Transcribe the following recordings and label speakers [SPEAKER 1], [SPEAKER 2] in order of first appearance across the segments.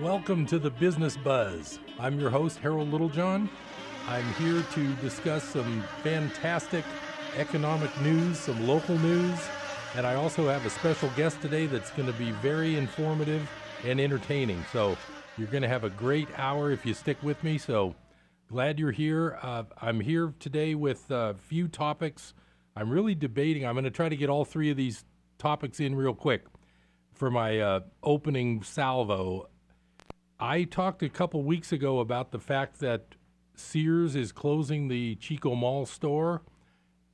[SPEAKER 1] Welcome to the Business Buzz. I'm your host, Harold Littlejohn. I'm here to discuss some fantastic economic news, some local news, and I also have a special guest today that's going to be very informative and entertaining. So you're going to have a great hour if you stick with me. So glad you're here. Uh, I'm here today with a few topics. I'm really debating. I'm going to try to get all three of these topics in real quick for my uh, opening salvo. I talked a couple weeks ago about the fact that Sears is closing the Chico Mall store,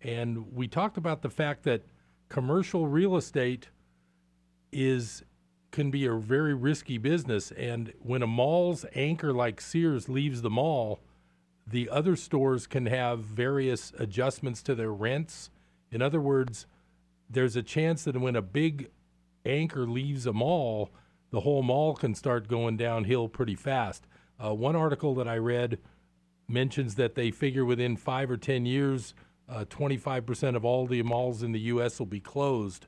[SPEAKER 1] and we talked about the fact that commercial real estate is can be a very risky business, and when a mall's anchor like Sears leaves the mall, the other stores can have various adjustments to their rents. In other words, there's a chance that when a big anchor leaves a mall, the whole mall can start going downhill pretty fast. Uh, one article that I read mentions that they figure within five or 10 years, uh, 25% of all the malls in the U.S. will be closed.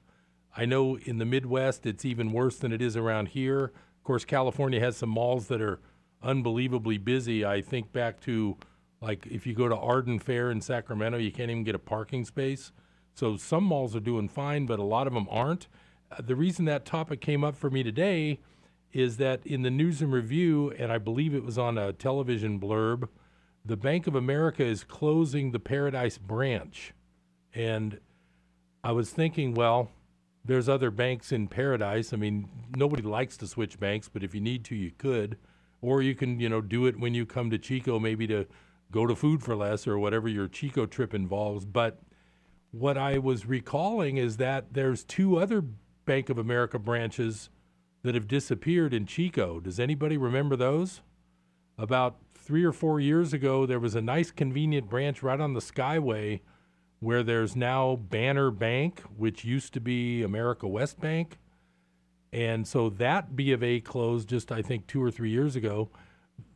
[SPEAKER 1] I know in the Midwest it's even worse than it is around here. Of course, California has some malls that are unbelievably busy. I think back to like if you go to Arden Fair in Sacramento, you can't even get a parking space. So some malls are doing fine, but a lot of them aren't. The reason that topic came up for me today is that in the News and Review, and I believe it was on a television blurb, the Bank of America is closing the Paradise branch. And I was thinking, well, there's other banks in Paradise. I mean, nobody likes to switch banks, but if you need to, you could. Or you can, you know, do it when you come to Chico, maybe to go to Food for Less or whatever your Chico trip involves. But what I was recalling is that there's two other Bank of America branches that have disappeared in Chico. Does anybody remember those? About three or four years ago, there was a nice, convenient branch right on the Skyway where there's now Banner Bank, which used to be America West Bank. And so that B of A closed just, I think, two or three years ago.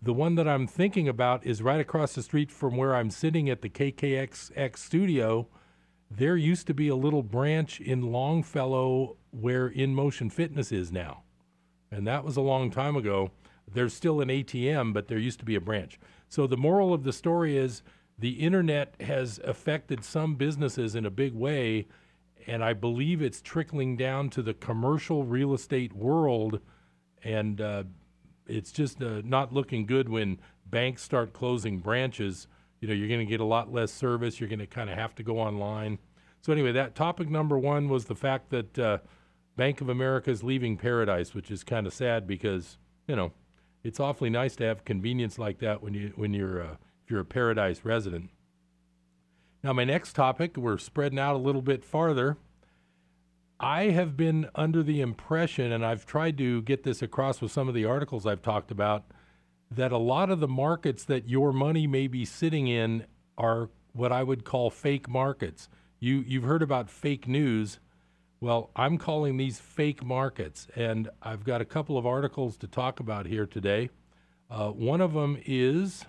[SPEAKER 1] The one that I'm thinking about is right across the street from where I'm sitting at the KKXX studio. There used to be a little branch in Longfellow where In Motion Fitness is now. And that was a long time ago. There's still an ATM, but there used to be a branch. So the moral of the story is the internet has affected some businesses in a big way, and I believe it's trickling down to the commercial real estate world. And uh, it's just uh, not looking good when banks start closing branches. You know, you're going to get a lot less service. You're going to kind of have to go online. So anyway, that topic number one was the fact that uh, Bank of America is leaving paradise, which is kind of sad because you know it's awfully nice to have convenience like that when you when you're uh, if you're a paradise resident. Now, my next topic, we're spreading out a little bit farther. I have been under the impression, and I've tried to get this across with some of the articles I've talked about, that a lot of the markets that your money may be sitting in are what I would call fake markets. You you've heard about fake news. Well, I'm calling these fake markets, and I've got a couple of articles to talk about here today. Uh, one of them is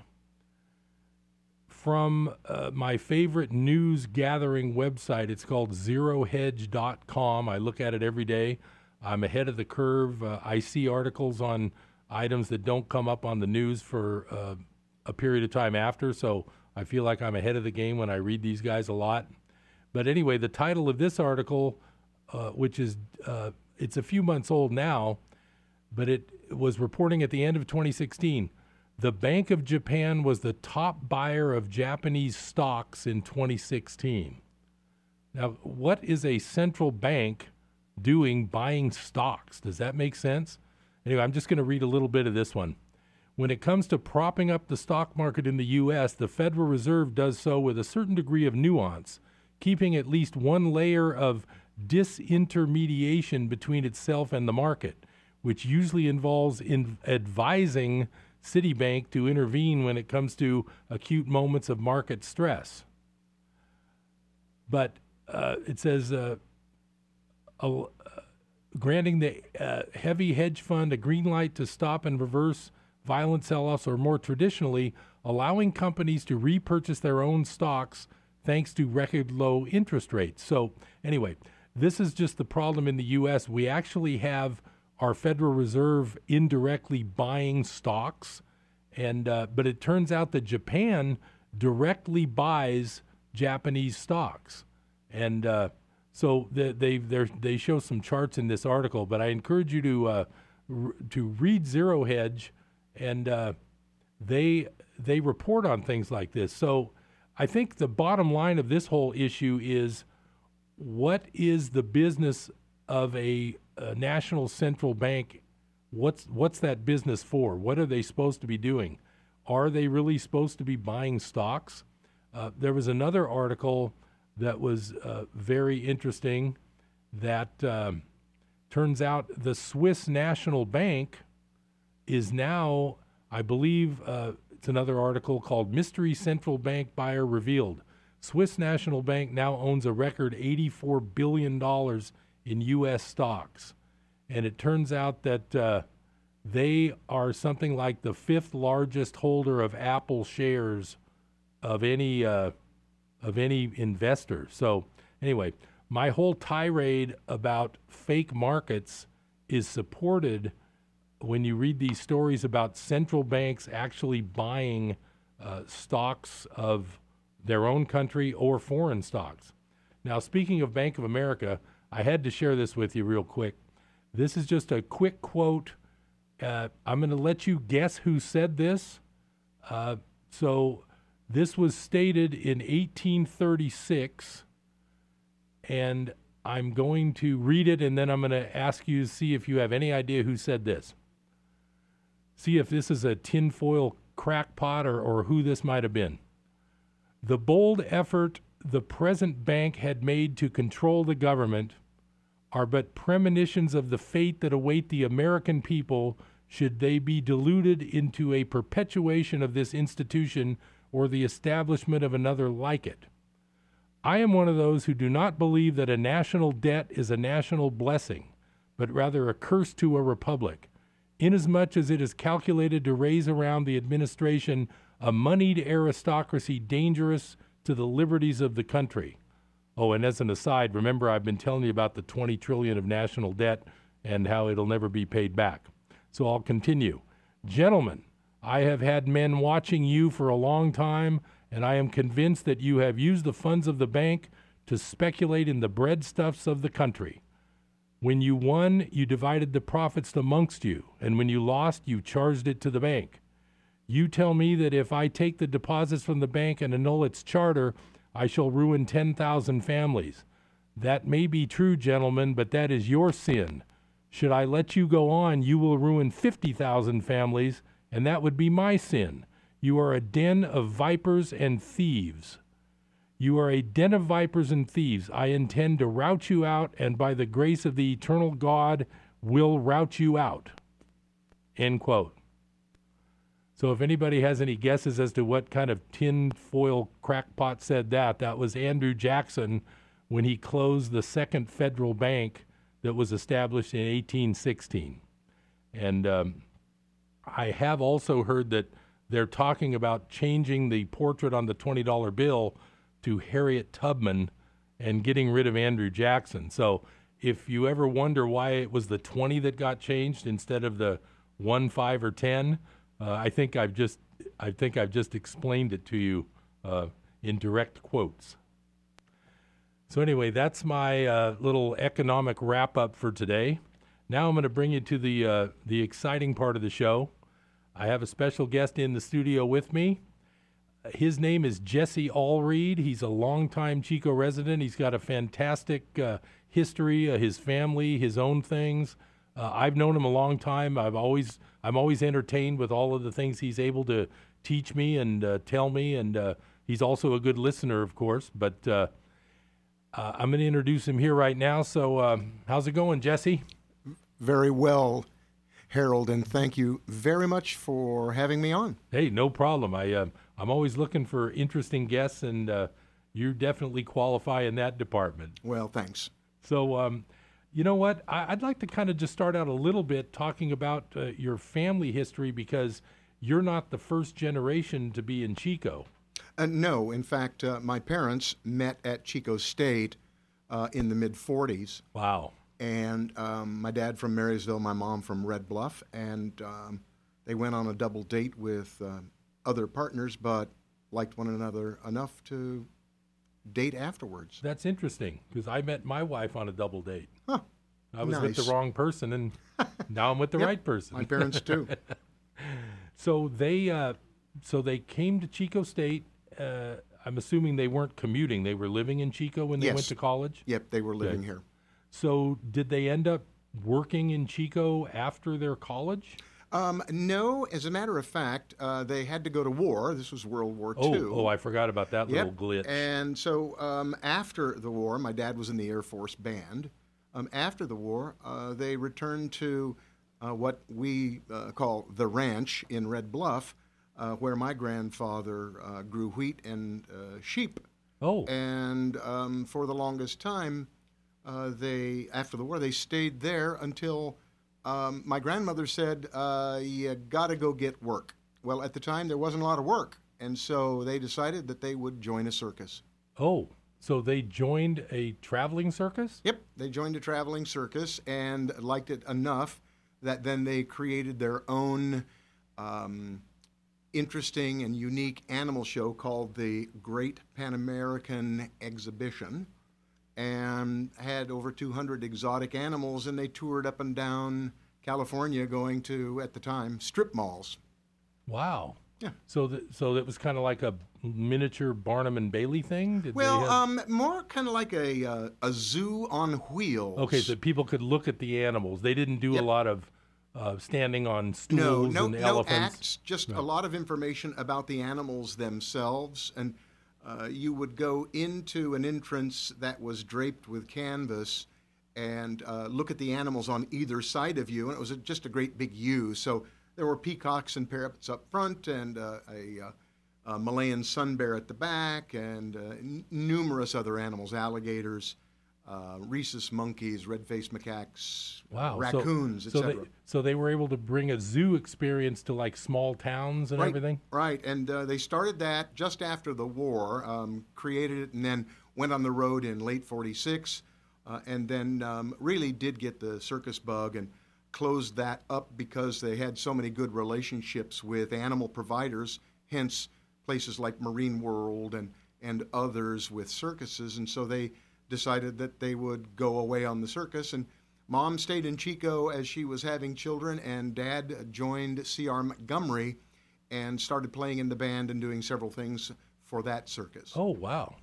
[SPEAKER 1] from uh, my favorite news gathering website. It's called zerohedge.com. I look at it every day. I'm ahead of the curve. Uh, I see articles on items that don't come up on the news for uh, a period of time after, so I feel like I'm ahead of the game when I read these guys a lot. But anyway, the title of this article, uh, which is uh, it's a few months old now, but it was reporting at the end of 2016. The Bank of Japan was the top buyer of Japanese stocks in 2016. Now, what is a central bank doing buying stocks? Does that make sense? Anyway, I'm just going to read a little bit of this one. When it comes to propping up the stock market in the U.S., the Federal Reserve does so with a certain degree of nuance keeping at least one layer of disintermediation between itself and the market, which usually involves in advising Citibank to intervene when it comes to acute moments of market stress. But uh, it says uh, uh, granting the uh, heavy hedge fund a green light to stop and reverse violent sell offs, or more traditionally, allowing companies to repurchase their own stocks thanks to record low interest rates. So, anyway, this is just the problem in the U.S. We actually have our Federal Reserve indirectly buying stocks, and uh, but it turns out that Japan directly buys Japanese stocks, and uh, so they they they show some charts in this article. But I encourage you to uh, r- to read Zero Hedge, and uh, they they report on things like this. So I think the bottom line of this whole issue is what is the business of a, a national central bank? What's what's that business for? What are they supposed to be doing? Are they really supposed to be buying stocks? Uh, there was another article that was uh, very interesting that um, turns out the Swiss National Bank is now, I believe, uh, it's another article called Mystery Central Bank Buyer Revealed. Swiss National Bank now owns a record $84 billion in U.S. stocks. And it turns out that uh, they are something like the fifth largest holder of Apple shares of any uh, of any investor. So anyway, my whole tirade about fake markets is supported when you read these stories about central banks actually buying uh, stocks of their own country or foreign stocks. Now, speaking of Bank of America, I had to share this with you real quick. This is just a quick quote. Uh, I'm going to let you guess who said this. Uh, so, this was stated in 1836, and I'm going to read it and then I'm going to ask you to see if you have any idea who said this. See if this is a tinfoil crackpot or, or who this might have been. The bold effort the present bank had made to control the government are but premonitions of the fate that await the American people should they be deluded into a perpetuation of this institution or the establishment of another like it. I am one of those who do not believe that a national debt is a national blessing, but rather a curse to a republic, inasmuch as it is calculated to raise around the administration a moneyed aristocracy dangerous to the liberties of the country. Oh, and as an aside, remember I've been telling you about the 20 trillion of national debt and how it'll never be paid back. So I'll continue. Gentlemen, I have had men watching you for a long time, and I am convinced that you have used the funds of the bank to speculate in the breadstuffs of the country. When you won, you divided the profits amongst you, and when you lost, you charged it to the bank. You tell me that if I take the deposits from the bank and annul its charter, I shall ruin 10,000 families. That may be true, gentlemen, but that is your sin. Should I let you go on, you will ruin 50,000 families and that would be my sin. You are a den of vipers and thieves. You are a den of vipers and thieves. I intend to rout you out, and by the grace of the eternal God, will rout you out. End quote. So, if anybody has any guesses as to what kind of tin-foil crackpot said that, that was Andrew Jackson when he closed the second federal bank that was established in 1816. And um, I have also heard that they're talking about changing the portrait on the $20 bill to Harriet Tubman and getting rid of Andrew Jackson. So if you ever wonder why it was the 20 that got changed instead of the 1, 5, or 10, uh, I think I've just I think I've just explained it to you uh, in direct quotes. So anyway, that's my uh, little economic wrap up for today. Now I'm going to bring you to the uh, the exciting part of the show. I have a special guest in the studio with me. His name is Jesse Allred. He's a longtime Chico resident. He's got a fantastic uh, history, uh, his family, his own things. Uh, I've known him a long time. I've always I'm always entertained with all of the things he's able to teach me and uh, tell me, and uh, he's also a good listener, of course. But uh, I'm going to introduce him here right now. So, um, how's it going, Jesse?
[SPEAKER 2] very well, Harold, and thank you very much for having me on.
[SPEAKER 1] Hey, no problem. I uh, I'm always looking for interesting guests, and uh, you definitely qualify in that department.
[SPEAKER 2] Well, thanks.
[SPEAKER 1] So, um, you know what? I, would like to kind of just start out a little bit talking about uh, your family history because you're not the first generation to be in Chico.
[SPEAKER 2] Uh, no, in fact, uh, my parents met at Chico State uh, in the mid 40s.
[SPEAKER 1] Wow
[SPEAKER 2] and um, my dad from Marysville, my mom from Red Bluff, and um, they went on a double date with uh, other partners, but liked one another enough to date afterwards.
[SPEAKER 1] That's interesting because I met my wife on a double date.
[SPEAKER 2] Huh.
[SPEAKER 1] I was with the wrong person, and now I'm with the
[SPEAKER 2] Yep,
[SPEAKER 1] right person.
[SPEAKER 2] My parents too.
[SPEAKER 1] So they, uh, so they came to Chico State. Uh, I'm assuming they weren't commuting; they were living in Chico when they went to college.
[SPEAKER 2] yep, they were living here.
[SPEAKER 1] So did they end up working in Chico after their college?
[SPEAKER 2] Um, no, as a matter of fact, uh, they had to go to war. This was World War
[SPEAKER 1] Oh,
[SPEAKER 2] II.
[SPEAKER 1] oh, I forgot about that
[SPEAKER 2] Yep.
[SPEAKER 1] little glitch.
[SPEAKER 2] And so um, after the war, my dad was in the Air Force Band. Um, after the war, uh, they returned to uh, what we uh, call the ranch in Red Bluff, uh, where my grandfather uh, grew wheat and uh, sheep.
[SPEAKER 1] oh,
[SPEAKER 2] And um, for the longest time, uh, they after the war they stayed there until um, my grandmother said, uh, "You got to go get work." Well, at the time there wasn't a lot of work, and so they decided that they would join a circus.
[SPEAKER 1] oh, so they joined a traveling circus.
[SPEAKER 2] Yep, they joined a traveling circus and liked it enough that then they created their own um, interesting and unique animal show called the Great Pan American Exhibition and had over 200 exotic animals and they toured up and down California going to at the time strip malls.
[SPEAKER 1] Wow.
[SPEAKER 2] Yeah.
[SPEAKER 1] So, th- so it was kind of like a miniature Barnum and Bailey thing. Did
[SPEAKER 2] Well,
[SPEAKER 1] have-
[SPEAKER 2] um, more kind of like a uh, a zoo on wheels.
[SPEAKER 1] okay, so people could look at the animals. They didn't do
[SPEAKER 2] Yep.
[SPEAKER 1] a lot of uh, standing on
[SPEAKER 2] No,
[SPEAKER 1] stools
[SPEAKER 2] no,
[SPEAKER 1] and
[SPEAKER 2] no
[SPEAKER 1] elephants.
[SPEAKER 2] acts. Just a lot of information about the animals themselves, and uh, you would go into an entrance that was draped with canvas and uh, look at the animals on either side of you, and it was a, just a great big U. So there were peacocks and parrots up front, and uh, a, uh, a Malayan sun bear at the back, and uh, n- numerous other animals, alligators. Uh, rhesus monkeys, red-faced macaques,
[SPEAKER 1] Wow.
[SPEAKER 2] raccoons,
[SPEAKER 1] so,
[SPEAKER 2] etc.
[SPEAKER 1] so they were able to bring a zoo experience to like small towns and
[SPEAKER 2] right,
[SPEAKER 1] everything.
[SPEAKER 2] Right, and uh, they started that just after the war, um, created it, and then went on the road in late '46, uh, and then um, really did get the circus bug and closed that up because they had so many good relationships with animal providers, hence places like Marine World and and others with circuses, and so they decided that they would go away on the circus and. Mom stayed in Chico as she was having children, and Dad joined C.R. Montgomery and started playing in the band and doing several things for that circus.
[SPEAKER 1] Oh wow.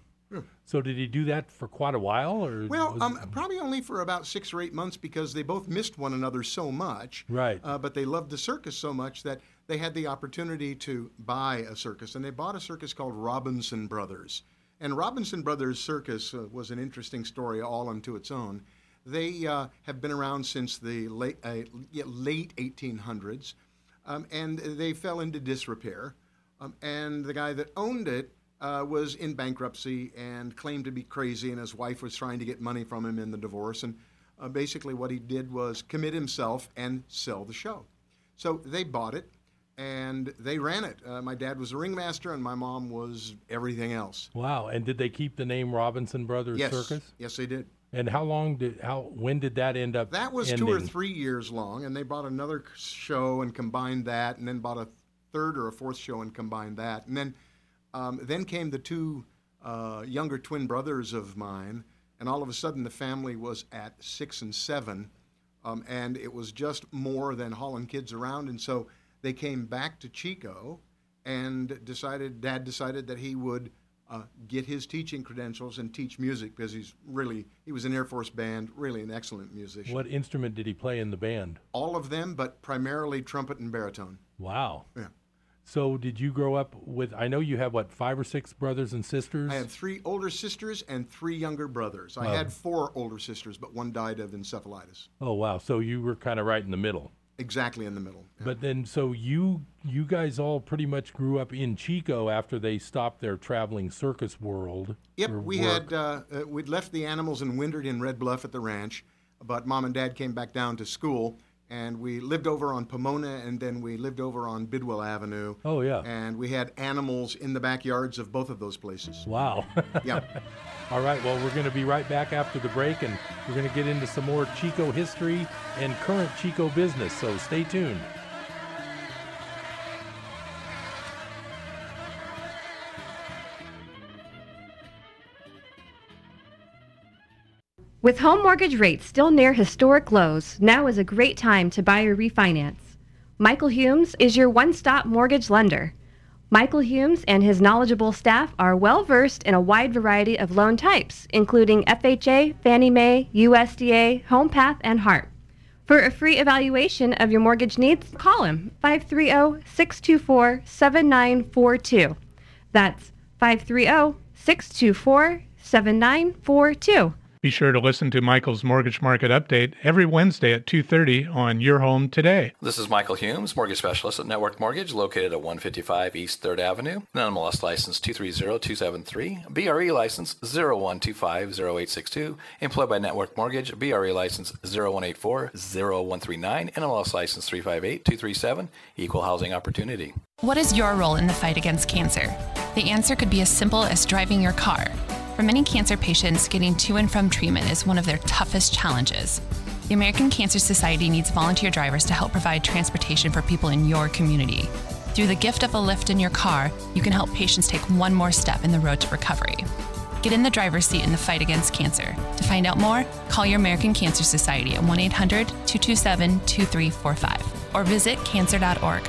[SPEAKER 1] So did he do that for quite a while, or
[SPEAKER 2] Well, um, probably only for about six or eight months because they both missed one another so much.
[SPEAKER 1] Right.
[SPEAKER 2] Uh, but they loved the circus so much that they had the opportunity to buy a circus, and they bought a circus called Robinson Brothers. And Robinson Brothers Circus uh, was an interesting story all unto its own. They uh, have been around since the late uh, late 1800s, um, and they fell into disrepair. Um, and the guy that owned it uh, was in bankruptcy and claimed to be crazy, and his wife was trying to get money from him in the divorce. And uh, basically, what he did was commit himself and sell the show. So they bought it and they ran it. Uh, my dad was a ringmaster, and my mom was everything else.
[SPEAKER 1] wow. And did they keep the name Robinson Brothers
[SPEAKER 2] Yes,
[SPEAKER 1] Circus?
[SPEAKER 2] yes, they did.
[SPEAKER 1] And how long did how when did that end up?
[SPEAKER 2] That was
[SPEAKER 1] ending?
[SPEAKER 2] two or three years long, and they bought another show and combined that, and then bought a third or a fourth show and combined that, and then um, then came the two uh, younger twin brothers of mine, and all of a sudden the family was at six and seven, um, and it was just more than hauling kids around, and so they came back to Chico, and decided Dad decided that he would uh, get his teaching credentials and teach music because he's really he was an Air Force band, really an excellent musician.
[SPEAKER 1] What instrument did he play in the band?
[SPEAKER 2] All of them, but primarily trumpet and baritone.
[SPEAKER 1] Wow.
[SPEAKER 2] Yeah.
[SPEAKER 1] So did you grow up with? I know you have what five or six brothers and sisters.
[SPEAKER 2] I had three older sisters and three younger brothers. I had four older sisters, but one died of encephalitis.
[SPEAKER 1] Oh wow. So you were kind of right in the middle.
[SPEAKER 2] Exactly in the middle. Yeah.
[SPEAKER 1] But then, so you you guys all pretty much grew up in Chico after they stopped their traveling circus world.
[SPEAKER 2] Yep, we
[SPEAKER 1] work.
[SPEAKER 2] had uh, uh, we'd left the animals and wintered in Red Bluff at the ranch, but mom and dad came back down to school, and we lived over on Pomona, and then we lived over on Bidwell Avenue.
[SPEAKER 1] Oh yeah.
[SPEAKER 2] And we had animals in the backyards of both of those places.
[SPEAKER 1] Wow.
[SPEAKER 2] Yeah.
[SPEAKER 1] All right, well, we're going to be right back after the break, and we're going to get into some more Chico history and current Chico business, so stay tuned.
[SPEAKER 3] With home mortgage rates still near historic lows, now is a great time to buy or refinance. Michael Humes is your one stop mortgage lender. Michael Humes and his knowledgeable staff are well versed in a wide variety of loan types, including FHA, Fannie Mae, USDA, HomePath, and HARP. For a free evaluation of your mortgage needs, call him 530 624 7942. That's 530 624 7942.
[SPEAKER 4] Be sure to listen to Michael's Mortgage Market Update every Wednesday at 2:30 on Your Home Today.
[SPEAKER 5] This is Michael Humes, mortgage specialist at Network Mortgage, located at 155 East 3rd Avenue. NMLS license 230273, BRE license 01250862, employed by Network Mortgage, BRE license 01840139, NMLS license 358237, equal housing opportunity.
[SPEAKER 6] What is your role in the fight against cancer? The answer could be as simple as driving your car. For many cancer patients, getting to and from treatment is one of their toughest challenges. The American Cancer Society needs volunteer drivers to help provide transportation for people in your community. Through the gift of a lift in your car, you can help patients take one more step in the road to recovery. Get in the driver's seat in the fight against cancer. To find out more, call your American Cancer Society at 1 800 227 2345 or visit cancer.org.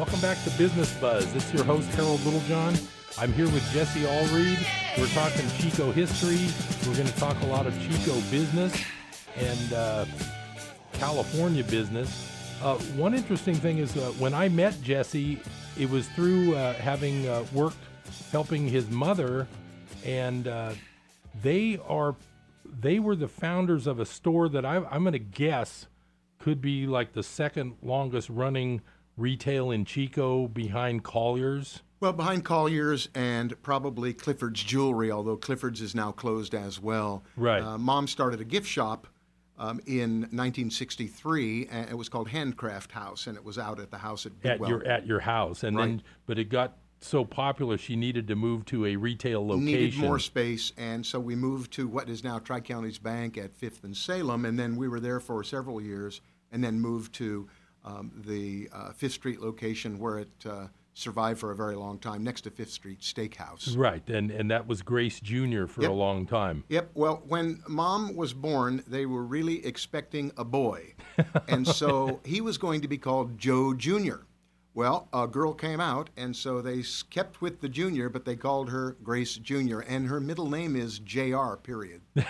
[SPEAKER 1] Welcome back to Business Buzz. It's your host, Harold Littlejohn. I'm here with Jesse Allred. We're talking Chico history. We're going to talk a lot of Chico business and uh, California business. Uh, one interesting thing is uh, when I met Jesse, it was through uh, having uh, worked helping his mother, and uh, they are they were the founders of a store that I, I'm going to guess could be like the second longest running retail in Chico behind Collier's?
[SPEAKER 2] Well, behind Collier's and probably Clifford's Jewelry, although Clifford's is now closed as well.
[SPEAKER 1] Right.
[SPEAKER 2] Uh, Mom started a gift shop um, in 1963, and it was called Handcraft House, and it was out at the house at
[SPEAKER 1] At
[SPEAKER 2] Bidwell.
[SPEAKER 1] your at your house, and
[SPEAKER 2] Right.
[SPEAKER 1] then but it got so popular she needed to move to a retail location.
[SPEAKER 2] Needed more space, and so we moved to what is now Tri Counties Bank at Fifth and Salem, and then we were there for several years, and then moved to um, the uh, Fifth Street location where it uh, survived for a very long time, next to Fifth Street Steakhouse.
[SPEAKER 1] Right, and and that was Grace Jr. for
[SPEAKER 2] Yep.
[SPEAKER 1] a long time.
[SPEAKER 2] Yep. Well, when mom was born, they were really expecting a boy. and so he was going to be called Joe Jr. Well, a girl came out, and so they kept with the junior, but they called her Grace Jr., and her middle name is JR, period.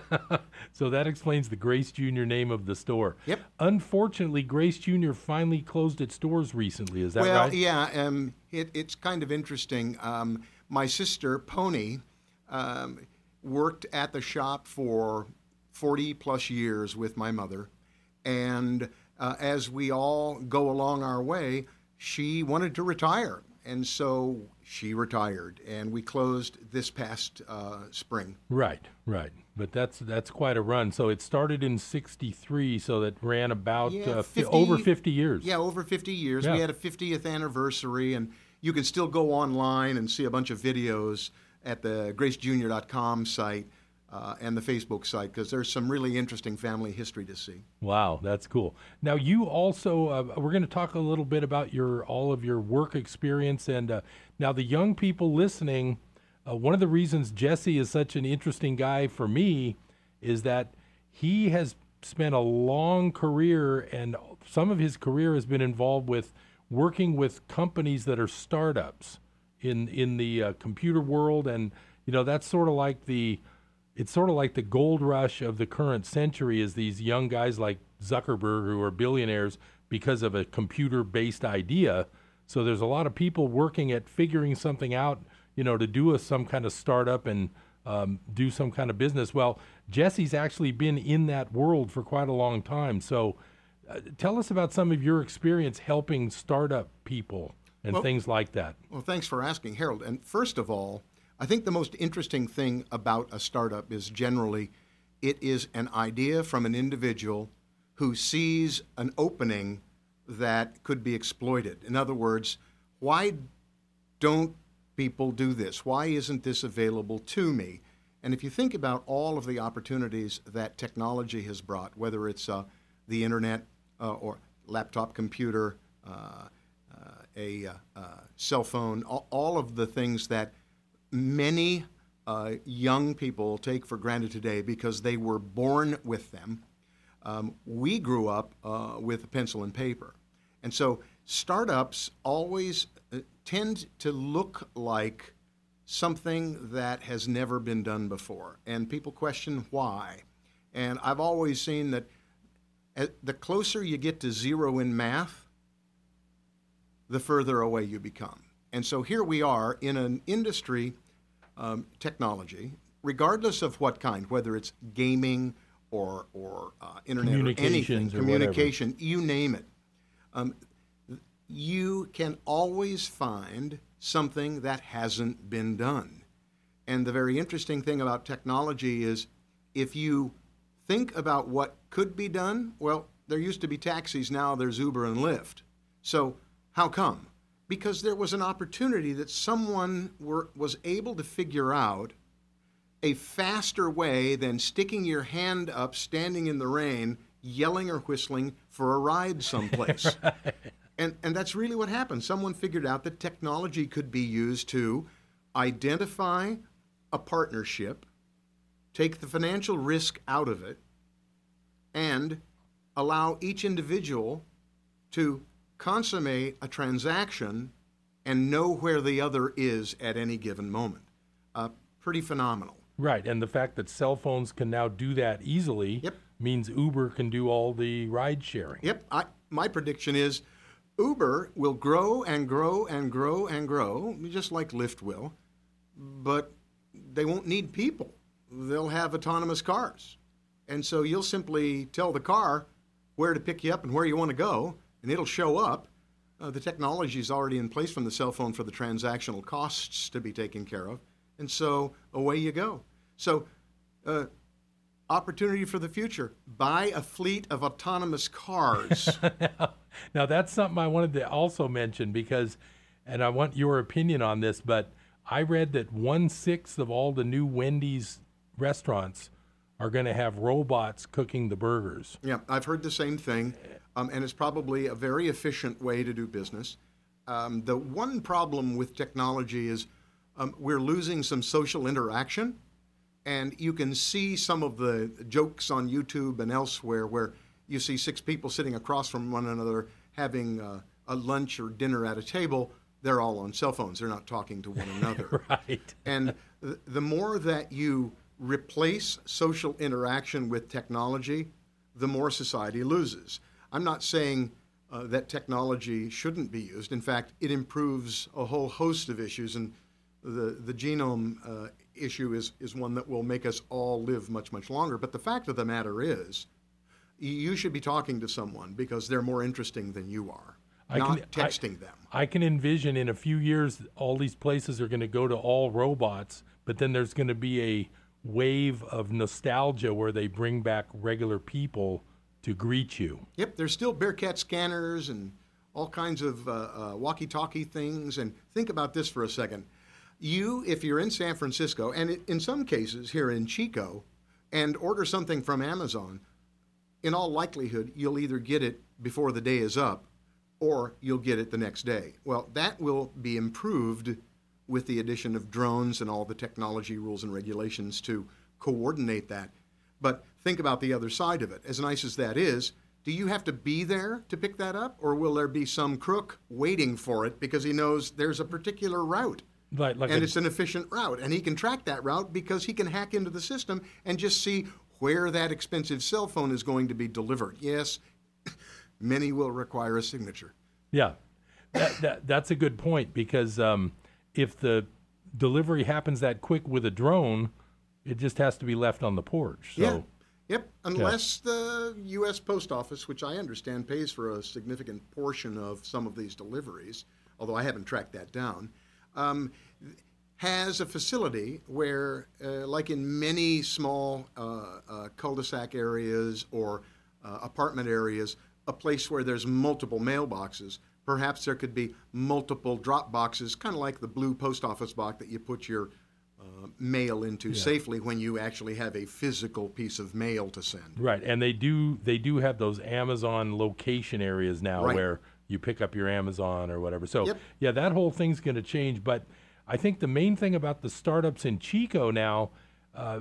[SPEAKER 1] So that explains the Grace Jr. name of the store.
[SPEAKER 2] Yep.
[SPEAKER 1] Unfortunately, Grace Jr. finally closed its doors recently. Is that
[SPEAKER 2] well,
[SPEAKER 1] right?
[SPEAKER 2] yeah, um, it, it's kind of interesting. Um, my sister, Pony, um, worked at the shop for 40 plus years with my mother. And uh, as we all go along our way, she wanted to retire. And so she retired, and we closed this past uh, spring.
[SPEAKER 1] Right, right. But that's that's quite a run. So it started in '63, so that ran about
[SPEAKER 2] Yeah,
[SPEAKER 1] uh,
[SPEAKER 2] 50
[SPEAKER 1] over 50 years.
[SPEAKER 2] Yeah, over 50 years.
[SPEAKER 1] Yeah.
[SPEAKER 2] We had a 50th anniversary, and you can still go online and see a bunch of videos at the gracejunior.com site uh, and the Facebook site because there's some really interesting family history to see.
[SPEAKER 1] Wow, that's cool. Now you also uh, we're going to talk a little bit about your all of your work experience and uh, now the young people listening. Uh, one of the reasons Jesse is such an interesting guy for me is that he has spent a long career and some of his career has been involved with working with companies that are startups in in the uh, computer world and you know that's sort of like the it's sort of like the gold rush of the current century is these young guys like Zuckerberg who are billionaires because of a computer based idea. So there's a lot of people working at figuring something out, you know, to do a, some kind of startup and um, do some kind of business. Well, Jesse's actually been in that world for quite a long time. So uh, tell us about some of your experience helping startup people. and
[SPEAKER 2] Well-
[SPEAKER 1] things like that.
[SPEAKER 2] Well, thanks for asking, Harold. And first of all, I think the most interesting thing about a startup is generally it is an idea from an individual who sees an opening that could be exploited. In other words, why don't people do this? Why isn't this available to me? And if you think about all of the opportunities that technology has brought, whether it's uh, the internet uh, or laptop computer, uh, uh, a uh, uh, cell phone, all, all of the things that many uh, young people take for granted today because they were born with them. Um, we grew up uh, with a pencil and paper. And so startups always uh, tend to look like something that has never been done before. And people question why. And I've always seen that uh, the closer you get to zero in math, the further away you become. And so here we are in an industry, um, technology, regardless of what kind, whether it's gaming or, or uh, internet or anything,
[SPEAKER 1] Communications or whatever.
[SPEAKER 2] communication, you name it. Um, you can always find something that hasn't been done. And the very interesting thing about technology is if you think about what could be done, well, there used to be taxis, now there's Uber and Lyft. So, how come? Because there was an opportunity that someone were, was able to figure out a faster way than sticking your hand up, standing in the rain, yelling or whistling for a ride someplace. And, and that's really what happened. Someone figured out that technology could be used to identify a partnership, take the financial risk out of it, and allow each individual to consummate a transaction and know where the other is at any given moment. Uh, pretty phenomenal.
[SPEAKER 1] Right, and the fact that cell phones can now do that easily
[SPEAKER 2] Yep.
[SPEAKER 1] means Uber can do all the ride sharing.
[SPEAKER 2] Yep, I, my prediction is Uber will grow and grow and grow and grow, just like Lyft will, but they won't need people. They'll have autonomous cars. And so you'll simply tell the car where to pick you up and where you want to go, and it'll show up. Uh, the technology is already in place from the cell phone for the transactional costs to be taken care of. And so away you go. So, uh, opportunity for the future buy a fleet of autonomous cars.
[SPEAKER 1] Now that's something I wanted to also mention because, and I want your opinion on this, but I read that one sixth of all the new Wendy's restaurants are going to have robots cooking the burgers.
[SPEAKER 2] Yeah, I've heard the same thing, um, and it's probably a very efficient way to do business. Um, the one problem with technology is um, we're losing some social interaction, and you can see some of the jokes on YouTube and elsewhere where you see six people sitting across from one another having uh, a lunch or dinner at a table. They're all on cell phones. They're not talking to one another.
[SPEAKER 1] Right.
[SPEAKER 2] And th- the more that you replace social interaction with technology, the more society loses. I'm not saying uh, that technology shouldn't be used. In fact, it improves a whole host of issues, and the, the genome uh, issue is, is one that will make us all live much, much longer. But the fact of the matter is, you should be talking to someone because they're more interesting than you are,
[SPEAKER 1] I
[SPEAKER 2] not
[SPEAKER 1] can- I-
[SPEAKER 2] texting them.
[SPEAKER 1] I can envision in a few years all these places are going to go to all robots, but then there's going to be a wave of nostalgia where they bring back regular people to greet you.
[SPEAKER 2] Yep, there's still Bearcat scanners and all kinds of uh, uh, walkie-talkie things. And think about this for a second. You, if you're in San Francisco, and in some cases here in Chico, and order something from Amazon, in all likelihood, you'll either get it before the day is up, or you'll get it the next day. Well, that will be improved with the addition of drones and all the technology rules and regulations to coordinate that. But think about the other side of it. As nice as that is, do you have to be there to pick that up, or will there be some crook waiting for it because he knows there's a particular route?
[SPEAKER 1] Like, like
[SPEAKER 2] and
[SPEAKER 1] a-
[SPEAKER 2] it's an efficient route, and he can track that route because he can hack into the system and just see where that expensive cell phone is going to be delivered. Yes, many will require a signature.
[SPEAKER 1] Yeah, that, that that's a good point because um, if the delivery happens that quick with a drone, it just has to be left on the porch. So
[SPEAKER 2] yeah. Yep. Unless the U.S. Post Office, which I understand pays for a significant portion of some of these deliveries, although I haven't tracked that down, um, has a facility where, uh, like in many small uh, uh, cul-de-sac areas or uh, apartment areas, a place where there's multiple mailboxes. Perhaps there could be multiple drop boxes, kind of like the blue post office box that you put your uh, mail into yeah. safely when you actually have a physical piece of mail to send.
[SPEAKER 1] Right, and they do they do have those Amazon location areas now right. where you pick up your Amazon or whatever. So yep. yeah, that whole thing's going to change. But I think the main thing about the startups in Chico now, uh,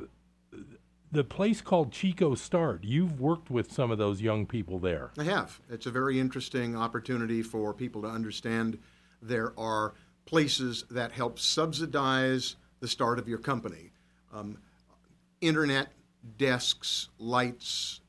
[SPEAKER 1] the place called Chico Start. You've worked with some of those young people there.
[SPEAKER 2] I have. It's a very interesting opportunity for people to understand there are places that help subsidize the start of your company. Um, internet, desks, lights.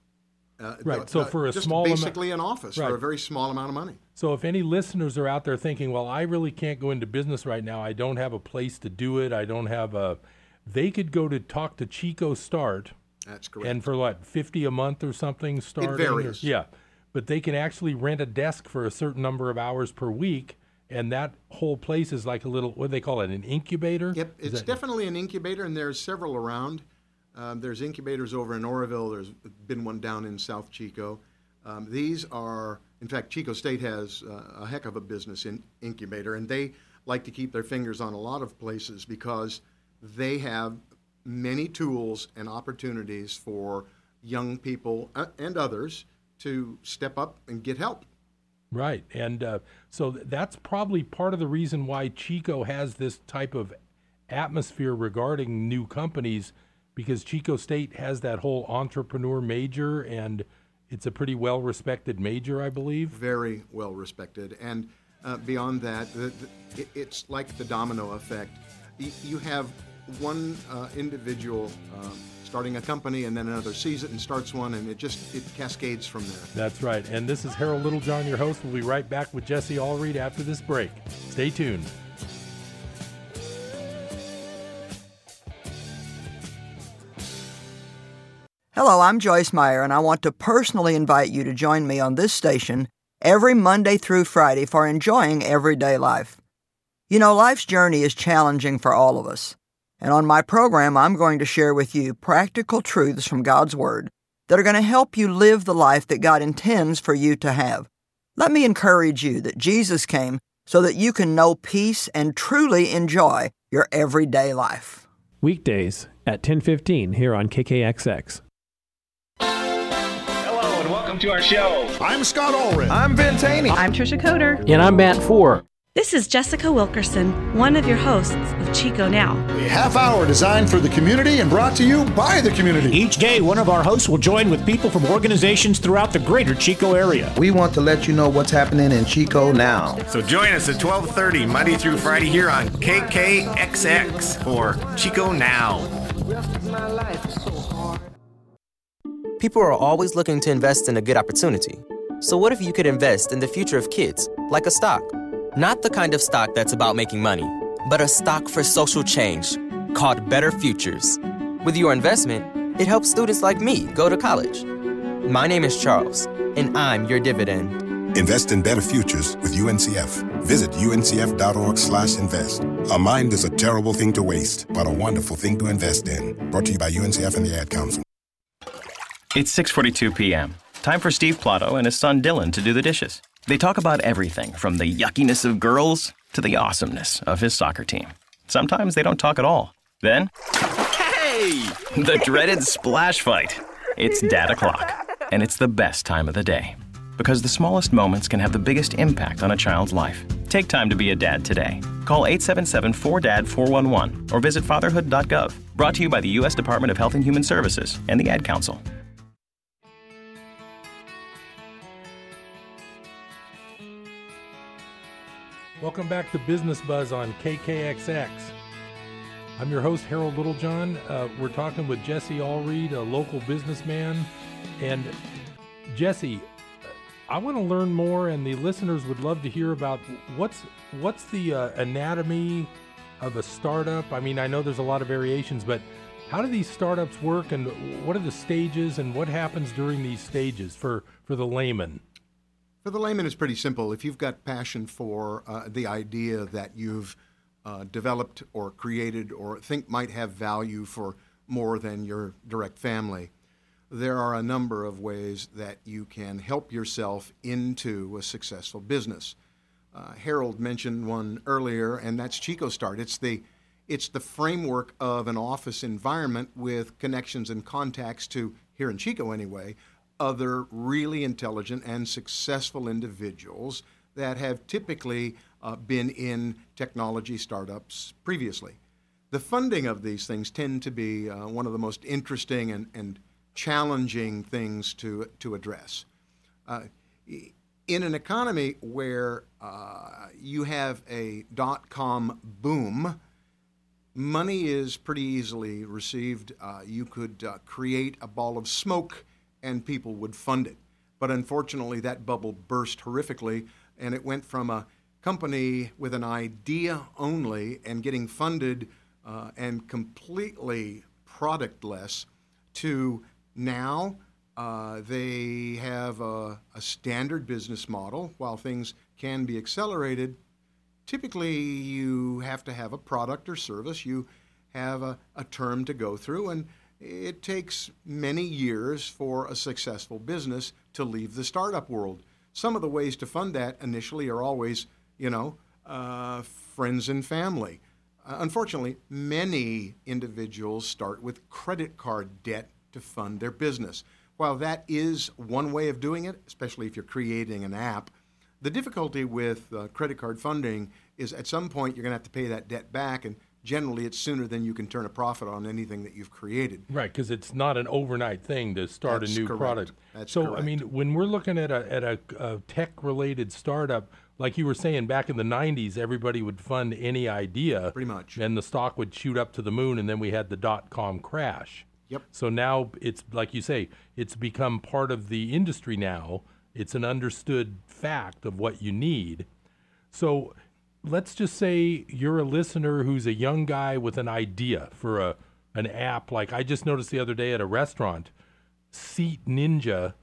[SPEAKER 1] Uh, right. so for a small
[SPEAKER 2] basically an office right. for a very small amount of money.
[SPEAKER 1] So if any listeners are out there thinking, well, I really can't go into business right now. I don't have a place to do it. I don't have a they could go to talk to Chico Start.
[SPEAKER 2] That's correct.
[SPEAKER 1] And for what, 50 a month or something starting?
[SPEAKER 2] It varies.
[SPEAKER 1] Or, yeah. But they can actually rent a desk for a certain number of hours per week. And that whole place is like a little, what do they call it, an incubator?
[SPEAKER 2] Yep, it's that... definitely an incubator, and there's several around. Um, there's incubators over in Oroville. There's been one down in South Chico. Um, these are, in fact, Chico State has uh, a heck of a business in incubator, and they like to keep their fingers on a lot of places because – they have many tools and opportunities for young people uh, and others to step up and get help.
[SPEAKER 1] Right. And uh, so that's probably part of the reason why Chico has this type of atmosphere regarding new companies because Chico State has that whole entrepreneur major and it's a pretty well respected major, I believe.
[SPEAKER 2] Very well respected. And uh, beyond that, the, the, it's like the domino effect. You have one uh, individual um, starting a company and then another sees it and starts one and it just it cascades from there.
[SPEAKER 1] That's right. And this is Harold Littlejohn, your host. We'll be right back with Jesse Allred after this break. Stay tuned.
[SPEAKER 7] Hello, I'm Joyce Meyer, and I want to personally invite you to join me on this station every Monday through Friday for enjoying everyday life. You know, life's journey is challenging for all of us. And on my program, I'm going to share with you practical truths from God's Word that are going to help you live the life that God intends for you to have. Let me encourage you that Jesus came so that you can know peace and truly enjoy your everyday life.
[SPEAKER 8] Weekdays at 10:15 here on KKXX.
[SPEAKER 9] Hello and welcome to our show.
[SPEAKER 10] I'm Scott Allred.
[SPEAKER 11] I'm Ben Taney.
[SPEAKER 12] I'm Trisha Coder.
[SPEAKER 13] And I'm Matt Four.
[SPEAKER 14] This is Jessica Wilkerson, one of your hosts of Chico Now.
[SPEAKER 10] A half hour designed for the community and brought to you by the community.
[SPEAKER 15] Each day, one of our hosts will join with people from organizations throughout the greater Chico area.
[SPEAKER 16] We want to let you know what's happening in Chico now.
[SPEAKER 17] So join us at 12:30 Monday through Friday here on KKXX for Chico Now.
[SPEAKER 18] People are always looking to invest in a good opportunity. So what if you could invest in the future of kids, like a stock? Not the kind of stock that's about making money, but a stock for social change called Better Futures. With your investment, it helps students like me go to college. My name is Charles, and I'm your dividend.
[SPEAKER 19] Invest in better futures with UNCF. Visit uncf.org/invest. A mind is a terrible thing to waste, but a wonderful thing to invest in. Brought to you by UNCF and the Ad Council.
[SPEAKER 20] It's 6:42 p.m. Time for Steve Plato and his son Dylan to do the dishes. They talk about everything from the yuckiness of girls to the awesomeness of his soccer team. Sometimes they don't talk at all. Then, hey! The dreaded splash fight. It's dad o'clock, and it's the best time of the day. Because the smallest moments can have the biggest impact on a child's life. Take time to be a dad today. Call 877 4DAD 411 or visit fatherhood.gov. Brought to you by the U.S. Department of Health and Human Services and the Ad Council.
[SPEAKER 1] Welcome back to Business Buzz on KKXX. I'm your host, Harold Littlejohn. Uh, we're talking with Jesse Allred, a local businessman. And Jesse, I want to learn more, and the listeners would love to hear about what's what's the uh, anatomy of a startup. I mean, I know there's a lot of variations, but how do these startups work, and what are the stages, and what happens during these stages for for the layman?
[SPEAKER 2] For the layman, it's pretty simple. If you've got passion for uh, the idea that you've uh, developed or created or think might have value for more than your direct family, there are a number of ways that you can help yourself into a successful business. Uh, Harold mentioned one earlier, and that's Chico Start. It's the it's the framework of an office environment with connections and contacts to here in Chico anyway, other really intelligent and successful individuals that have typically uh, been in technology startups previously. The funding of these things tend to be uh, one of the most interesting and, and challenging things to, to address. Uh, in an economy where uh, you have a dot com boom, money is pretty easily received. Uh, you could uh, create a ball of smoke and people would fund it. But unfortunately, that bubble burst horrifically, and it went from a company with an idea only and getting funded uh, and completely productless to now uh, they have a, a, standard business model. While things can be accelerated, typically you have to have a product or service. You have a, a term to go through, and it takes many years for a successful business to leave the startup world. Some of the ways to fund that initially are always, you know, uh, friends and family. Uh, unfortunately, many individuals start with credit card debt to fund their business. While that is one way of doing it, especially if you're creating an app, the difficulty with uh, credit card funding is at some point you're going to have to pay that debt back, and generally it's sooner than you can turn a profit on anything that you've created.
[SPEAKER 1] Right, because it's not an overnight thing to start
[SPEAKER 2] That's
[SPEAKER 1] a new
[SPEAKER 2] correct.
[SPEAKER 1] product.
[SPEAKER 2] That's
[SPEAKER 1] so,
[SPEAKER 2] correct.
[SPEAKER 1] I mean, when we're looking at a, at a, a tech related startup, like you were saying back in the 90s, everybody would fund any idea.
[SPEAKER 2] Pretty much.
[SPEAKER 1] And the stock would shoot up to the moon, and then we had the dot com crash.
[SPEAKER 2] Yep.
[SPEAKER 1] So now it's like you say, it's become part of the industry now. It's an understood fact of what you need. So let's just say you're a listener who's a young guy with an idea for a an app. Like I just noticed the other day at a restaurant, Seat Ninja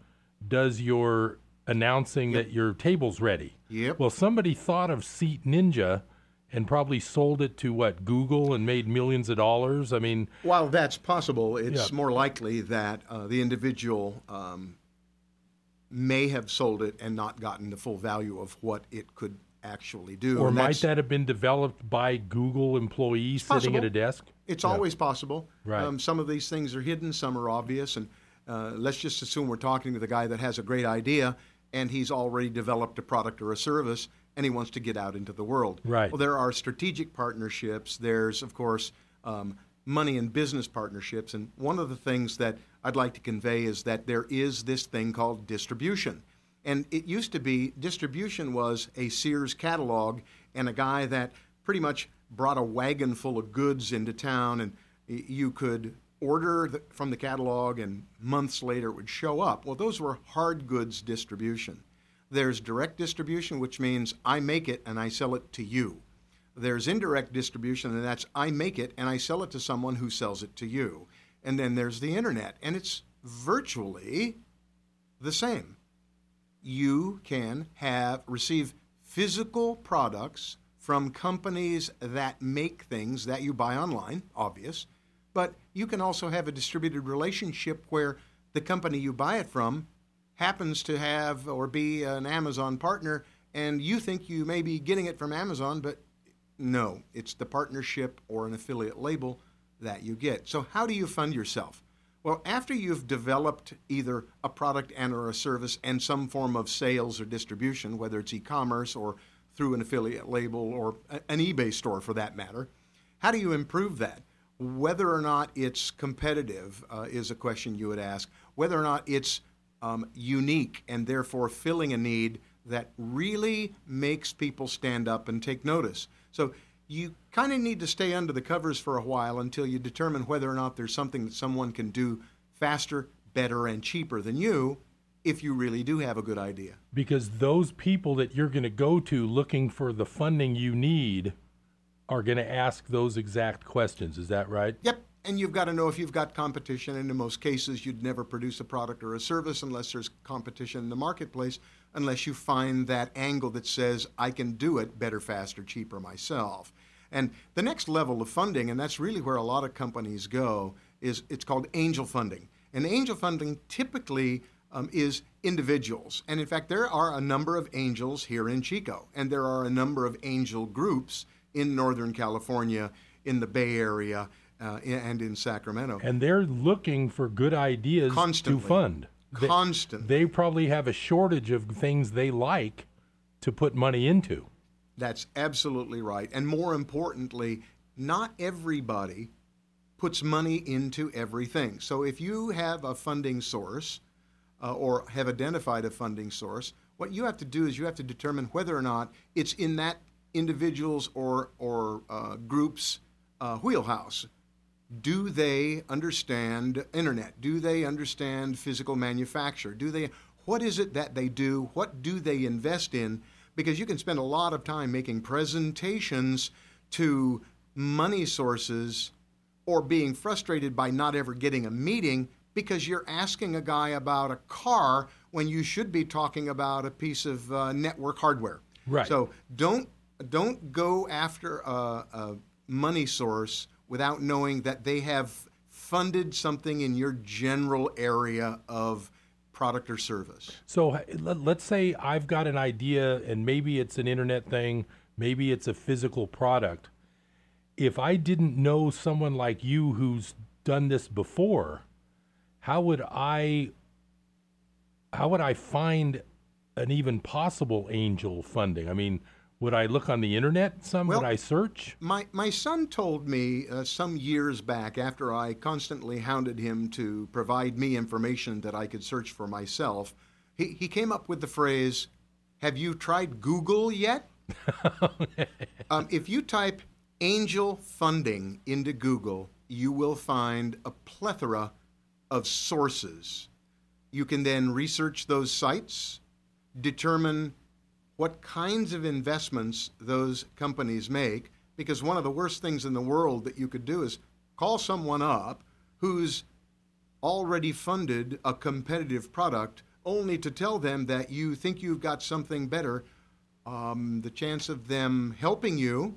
[SPEAKER 1] does your announcing that your table's ready.
[SPEAKER 2] Yep.
[SPEAKER 1] Well, somebody thought of Seat Ninja and probably sold it to what Google and made millions of dollars. I mean,
[SPEAKER 2] While that's possible, it's
[SPEAKER 1] Yeah.
[SPEAKER 2] more likely that uh, the individual um, may have sold it and not gotten the full value of what it could actually do.
[SPEAKER 1] or might that have been developed by Google employees sitting at a desk?
[SPEAKER 2] It's
[SPEAKER 1] Yeah.
[SPEAKER 2] always possible.
[SPEAKER 1] Right.
[SPEAKER 2] Um, some of these things are hidden, some are obvious, and uh, let's just assume we're talking with a guy that has a great idea and he's already developed a product or a service and he wants to get out into the world.
[SPEAKER 1] Right.
[SPEAKER 2] Well, there are strategic partnerships. There's, of course, um, money and business partnerships. And one of the things that I'd like to convey is that there is this thing called distribution. And it used to be distribution was a Sears catalog and a guy that pretty much brought a wagon full of goods into town and you could order the, from the catalog and months later it would show up. Well, those were hard goods distribution. There's direct distribution, which means I make it and I sell it to you. There's indirect distribution, and that's I make it and I sell it to someone who sells it to you. And then there's the internet, and it's virtually the same. You can have receive physical products from companies that make things that you buy online, obvious, but you can also have a distributed relationship where the company you buy it from happens to have or be an Amazon partner, and you think you may be getting it from Amazon, but no, it's the partnership or an affiliate label that you get. So, how do you fund yourself? Well, after you've developed either a product and or a service and some form of sales or distribution, whether it's e-commerce or through an affiliate label or an eBay store for that matter, how do you improve that? Whether or not it's competitive uh, is a question you would ask. Whether or not it's um, unique and therefore filling a need that really makes people stand up and take notice. So you kind of need to stay under the covers for a while until you determine whether or not there's something that someone can do faster, better, and cheaper than you if you really do have a good idea.
[SPEAKER 1] because those people that you're going to go to looking for the funding you need are going to ask those exact questions. Is that right?
[SPEAKER 2] Yep. and you've got to know if you've got competition. And in most cases, you'd never produce a product or a service unless there's competition in the marketplace, unless you find that angle that says, I can do it better, faster, cheaper myself. And the next level of funding, and that's really where a lot of companies go, is it's called angel funding. And angel funding typically um, is individuals. And in fact, there are a number of angels here in Chico, and there are a number of angel groups in Northern California, in the Bay Area, uh, and in Sacramento.
[SPEAKER 1] And they're looking for good ideas
[SPEAKER 2] Constantly.
[SPEAKER 1] to fund. They-
[SPEAKER 2] Constantly.
[SPEAKER 1] They probably have a shortage of things they like to put money into.
[SPEAKER 2] That's absolutely right. And more importantly, not everybody puts money into everything. So if you have a funding source uh, or have identified a funding source, what you have to do is you have to determine whether or not it's in that individual's or, or uh, group's uh, wheelhouse. Do they understand internet? Do they understand physical manufacture? Do they what is it that they do? What do they invest in? Because you can spend a lot of time making presentations to money sources or being frustrated by not ever getting a meeting because you're asking a guy about a car when you should be talking about a piece of uh, network hardware.
[SPEAKER 1] Right.
[SPEAKER 2] So don't don't go after a, a money source without knowing that they have funded something in your general area of product or service.
[SPEAKER 1] So let's say I've got an idea, and maybe it's an internet thing, maybe it's a physical product. If I didn't know someone like you who's done this before, how would I how would I find an even possible angel funding? I mean, would I look on the internet some? would I search?
[SPEAKER 2] My, my son told me uh, some years back, after I constantly hounded him to provide me information that I could search for myself, he, he came up with the phrase, Have you tried Google yet? um, if you type angel funding into Google, you will find a plethora of sources. You can then research those sites, determine what kinds of investments those companies make, because one of the worst things in the world that you could do is call someone up who's already funded a competitive product only to tell them that you think you've got something better. Um, the chance of them helping you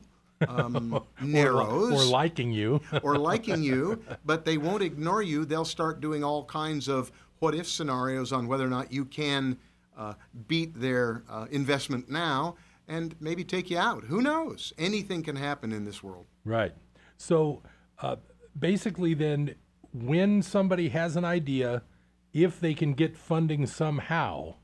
[SPEAKER 2] um, narrows
[SPEAKER 1] or liking you.
[SPEAKER 2] or liking you, but they won't ignore you. They'll start doing all kinds of what if scenarios on whether or not you can uh, beat their uh, investment now and maybe take you out. Who knows? Anything can happen in this world.
[SPEAKER 1] Right. So uh, basically, then, when somebody has an idea, if they can get funding somehow,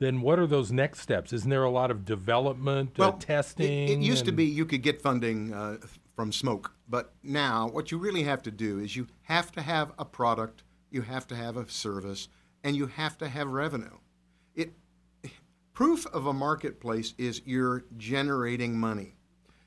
[SPEAKER 1] then what are those next steps? Isn't there a lot of development, uh,
[SPEAKER 2] It-
[SPEAKER 1] testing?
[SPEAKER 2] It, used to be you could get funding uh, from smoke, but now what you really have to do is you have to have a product, you have to have a service, and you have to have revenue. It proof of a marketplace is you're generating money.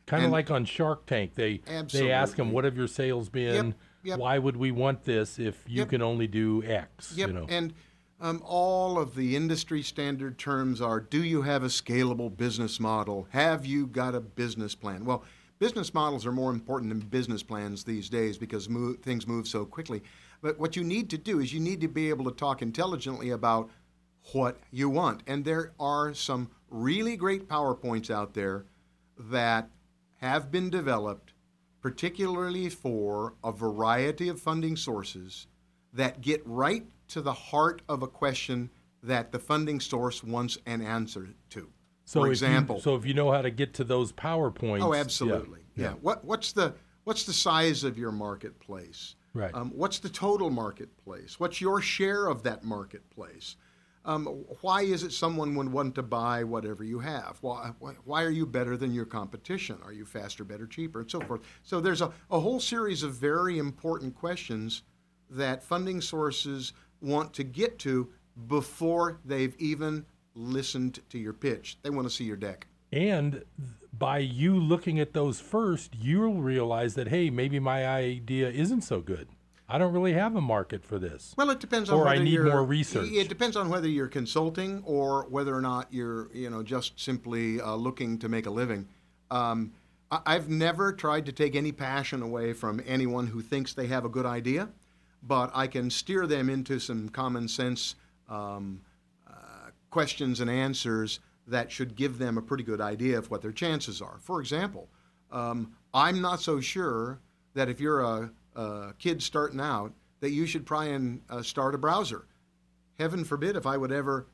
[SPEAKER 1] Kind of like on Shark Tank, they they ask them, "What have your sales been?
[SPEAKER 2] yep.
[SPEAKER 1] Why would we want this if you
[SPEAKER 2] Yep.
[SPEAKER 1] can only do X?"
[SPEAKER 2] Yep,
[SPEAKER 1] You know.
[SPEAKER 2] and um, all of the industry standard terms are: Do you have a scalable business model? Have you got a business plan? Well, business models are more important than business plans these days because things move so quickly. But what you need to do is you need to be able to talk intelligently about what you want, and there are some really great powerpoints out there that have been developed particularly for a variety of funding sources that get right to the heart of a question that the funding source wants an answer to.
[SPEAKER 1] so
[SPEAKER 2] For example,
[SPEAKER 1] you, so if you know how to get to those powerpoints,
[SPEAKER 2] oh,
[SPEAKER 1] yeah,
[SPEAKER 2] absolutely, yeah.
[SPEAKER 1] yeah.
[SPEAKER 2] What what's the what's the size of your marketplace?
[SPEAKER 1] Right.
[SPEAKER 2] Um, what's the total marketplace? What's your share of that marketplace? Um, why is it someone would want to buy whatever you have? Why, why, are you better than your competition? Are you faster, better, cheaper, and so forth? So there's a, a whole series of very important questions that funding sources want to get to before they've even listened to your pitch. They want to see your deck.
[SPEAKER 1] And by you looking at those first, you'll realize that hey, maybe my idea isn't so good. I don't really have a market for this.
[SPEAKER 2] Well, it depends on
[SPEAKER 1] Or
[SPEAKER 2] whether
[SPEAKER 1] I need
[SPEAKER 2] you're,
[SPEAKER 1] more research.
[SPEAKER 2] It depends on whether you're consulting or whether or not you're, you know, just simply uh, looking to make a living. Um, I've never tried to take any passion away from anyone who thinks they have a good idea, but I can steer them into some common sense um, uh, questions and answers that should give them a pretty good idea of what their chances are. For example, um, I'm not so sure that if you're a, a, kid starting out, that you should try and uh, start a browser. Heaven forbid if I would ever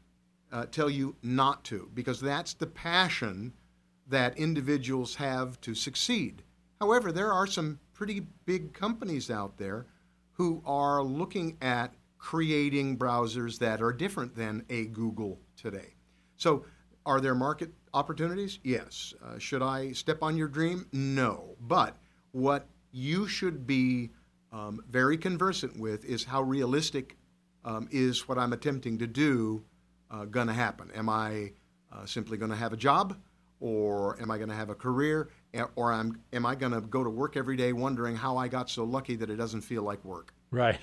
[SPEAKER 2] uh, tell you not to, because that's the passion that individuals have to succeed. However, there are some pretty big companies out there who are looking at creating browsers that are different than a Google today. So, are there market opportunities? Yes. Uh, should I step on your dream? No. But what you should be um, very conversant with is how realistic um, is what I'm attempting to do uh, going to happen? Am I uh, simply going to have a job? or am I going to have a career, or am, am I going to go to work every day wondering how I got so lucky that it doesn't feel like work?
[SPEAKER 1] Right.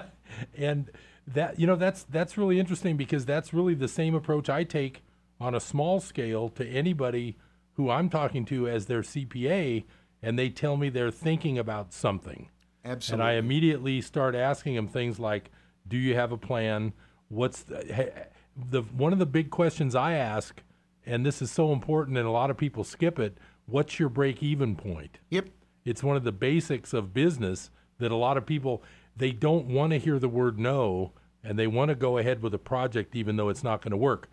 [SPEAKER 1] and that you know that's that's really interesting because that's really the same approach I take on a small scale to anybody who I'm talking to as their CPA and they tell me they're thinking about something.
[SPEAKER 2] Absolutely.
[SPEAKER 1] And I immediately start asking them things like do you have a plan? What's the, the one of the big questions I ask and this is so important and a lot of people skip it what's your break even point
[SPEAKER 2] yep
[SPEAKER 1] it's one of the basics of business that a lot of people they don't want to hear the word no and they want to go ahead with a project even though it's not going to work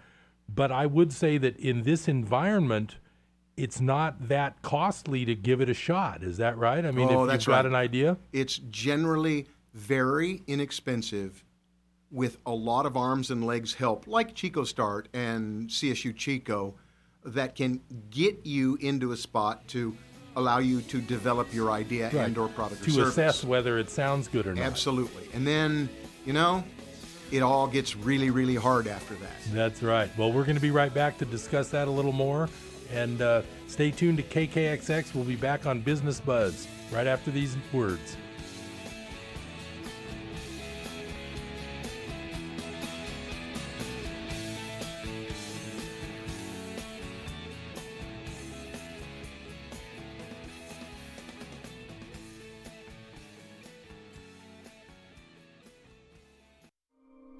[SPEAKER 1] but i would say that in this environment it's not that costly to give it a shot is that right i mean
[SPEAKER 2] oh,
[SPEAKER 1] if
[SPEAKER 2] you've
[SPEAKER 1] got
[SPEAKER 2] right.
[SPEAKER 1] an idea
[SPEAKER 2] it's generally very inexpensive with a lot of arms and legs help, like Chico Start and CSU Chico, that can get you into a spot to allow you to develop your idea
[SPEAKER 1] right.
[SPEAKER 2] and or product
[SPEAKER 1] to
[SPEAKER 2] or
[SPEAKER 1] assess whether it sounds good or not.
[SPEAKER 2] Absolutely. And then, you know, it all gets really, really hard after that.
[SPEAKER 1] That's right. Well, we're going to be right back to discuss that a little more. And uh, stay tuned to KKXX. We'll be back on Business Buzz right after these words.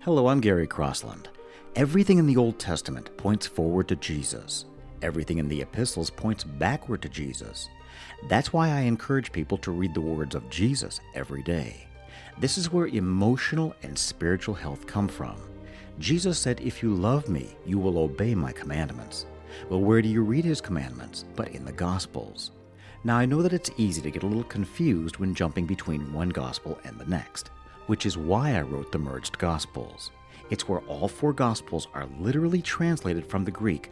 [SPEAKER 11] Hello, I'm Gary Crossland. Everything in the Old Testament points forward to Jesus. Everything in the epistles points backward to Jesus. That's why I encourage people to read the words of Jesus every day. This is where emotional and spiritual health come from. Jesus said, If you love me, you will obey my commandments. Well, where do you read his commandments? But in the Gospels. Now, I know that it's easy to get a little confused when jumping between one Gospel and the next which is why I wrote the Merged Gospels. It's where all four Gospels are literally translated from the Greek,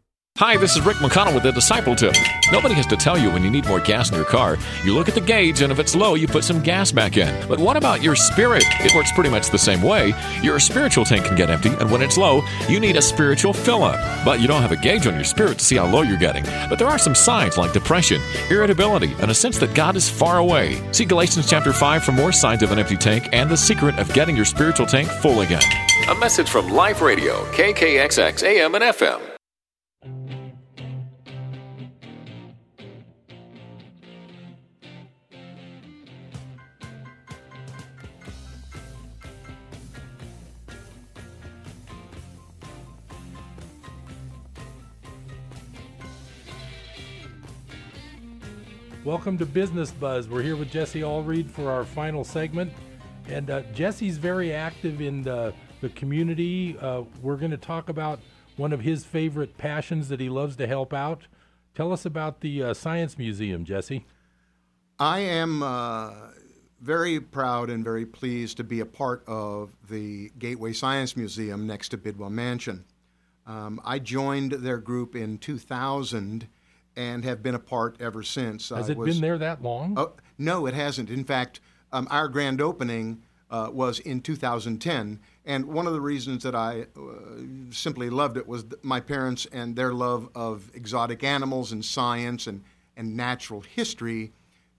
[SPEAKER 12] Hi, this is Rick McConnell with the Disciple Tip. Nobody has to tell you when you need more gas in your car. You look at the gauge, and if it's low, you put some gas back in. But what about your spirit? It works pretty much the same way. Your spiritual tank can get empty, and when it's low, you need a spiritual fill up. But you don't have a gauge on your spirit to see how low you're getting. But there are some signs like depression, irritability, and a sense that God is far away. See Galatians chapter 5 for more signs of an empty tank and the secret of getting your spiritual tank full again. A message from Life Radio, KKXX AM and FM.
[SPEAKER 1] Welcome to Business Buzz. We're here with Jesse Allred for our final segment. And uh, Jesse's very active in the, the community. Uh, we're going to talk about one of his favorite passions that he loves to help out. Tell us about the uh, Science Museum, Jesse.
[SPEAKER 2] I am uh, very proud and very pleased to be a part of the Gateway Science Museum next to Bidwell Mansion. Um, I joined their group in 2000 and have been a part ever since.
[SPEAKER 1] Has
[SPEAKER 2] I
[SPEAKER 1] it
[SPEAKER 2] was,
[SPEAKER 1] been there that long?
[SPEAKER 2] Oh, no, it hasn't. In fact, um, our grand opening uh, was in 2010. And one of the reasons that I uh, simply loved it was my parents and their love of exotic animals and science and, and natural history.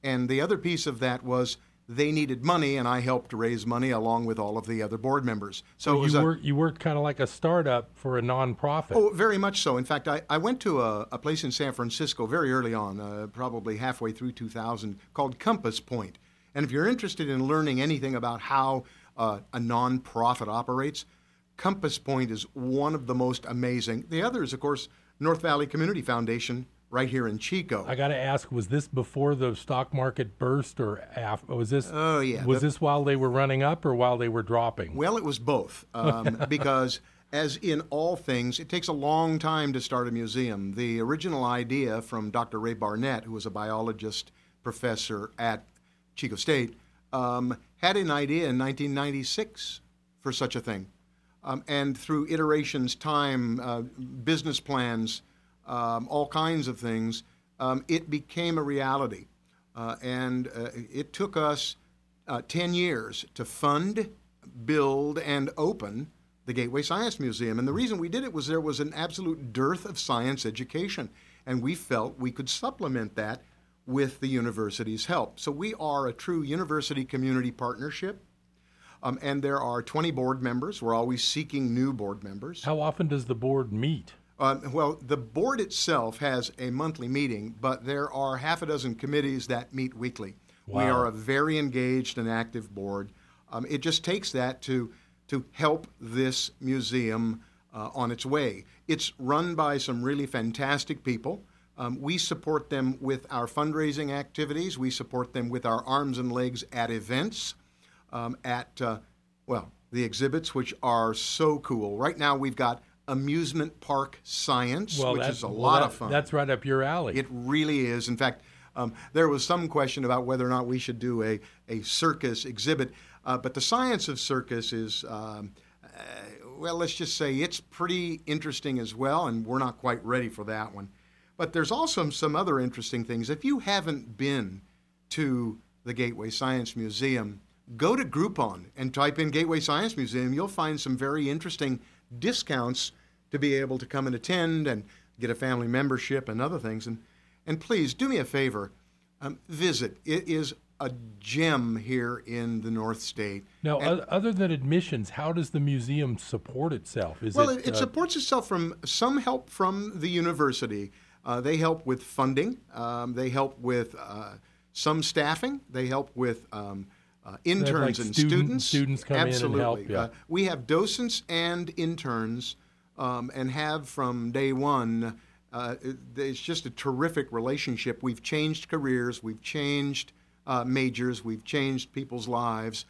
[SPEAKER 2] And the other piece of that was they needed money, and I helped raise money along with all of the other board members.
[SPEAKER 1] So, you, a, worked, you worked kind of like a startup for a nonprofit.
[SPEAKER 2] Oh, very much so. In fact, I, I went to a, a place in San Francisco very early on, uh, probably halfway through 2000, called Compass Point. And if you're interested in learning anything about how uh, a nonprofit operates, Compass Point is one of the most amazing. The other is, of course, North Valley Community Foundation right here in Chico.
[SPEAKER 1] I got to ask, was this before the stock market burst, or after? Was this?
[SPEAKER 2] Oh yeah.
[SPEAKER 1] Was the, this while they were running up, or while they were dropping?
[SPEAKER 2] Well, it was both, um, because as in all things, it takes a long time to start a museum. The original idea from Dr. Ray Barnett, who was a biologist professor at Chico State, um, had an idea in 1996 for such a thing. Um, and through iterations, time, uh, business plans, um, all kinds of things, um, it became a reality. Uh, and uh, it took us uh, 10 years to fund, build, and open the Gateway Science Museum. And the reason we did it was there was an absolute dearth of science education. And we felt we could supplement that with the university's help. So we are a true university community partnership. Um, and there are 20 board members. We're always seeking new board members.
[SPEAKER 1] How often does the board meet?
[SPEAKER 2] Uh, well, the board itself has a monthly meeting, but there are half a dozen committees that meet weekly. Wow. We are a very engaged and active board. Um, it just takes that to to help this museum uh, on its way. It's run by some really fantastic people. Um, we support them with our fundraising activities. We support them with our arms and legs at events, um, at, uh, well, the exhibits, which are so cool. Right now, we've got amusement park science, well, which is a
[SPEAKER 1] well,
[SPEAKER 2] lot
[SPEAKER 1] that,
[SPEAKER 2] of fun.
[SPEAKER 1] That's right up your alley.
[SPEAKER 2] It really is. In fact, um, there was some question about whether or not we should do a, a circus exhibit, uh, but the science of circus is. Um, uh, well, let's just say it's pretty interesting as well, and we're not quite ready for that one. But there's also some other interesting things. If you haven't been to the Gateway Science Museum, go to Groupon and type in Gateway Science Museum. You'll find some very interesting discounts to be able to come and attend and get a family membership and other things. And, and please do me a favor, um, visit. It is a gem here in the North State.
[SPEAKER 1] Now, and, other than admissions, how does the museum support itself?
[SPEAKER 2] Is well, it, it uh, supports itself from some help from the university. Uh, they help with funding. Um, they help with uh, some staffing. They help with um, uh, interns
[SPEAKER 1] like
[SPEAKER 2] and
[SPEAKER 1] student,
[SPEAKER 2] students.
[SPEAKER 1] Students come
[SPEAKER 2] Absolutely.
[SPEAKER 1] in and help. Yeah. Uh,
[SPEAKER 2] we have docents and interns, um, and have from day one. Uh, it's just a terrific relationship. We've changed careers. We've changed uh, majors. We've changed people's lives.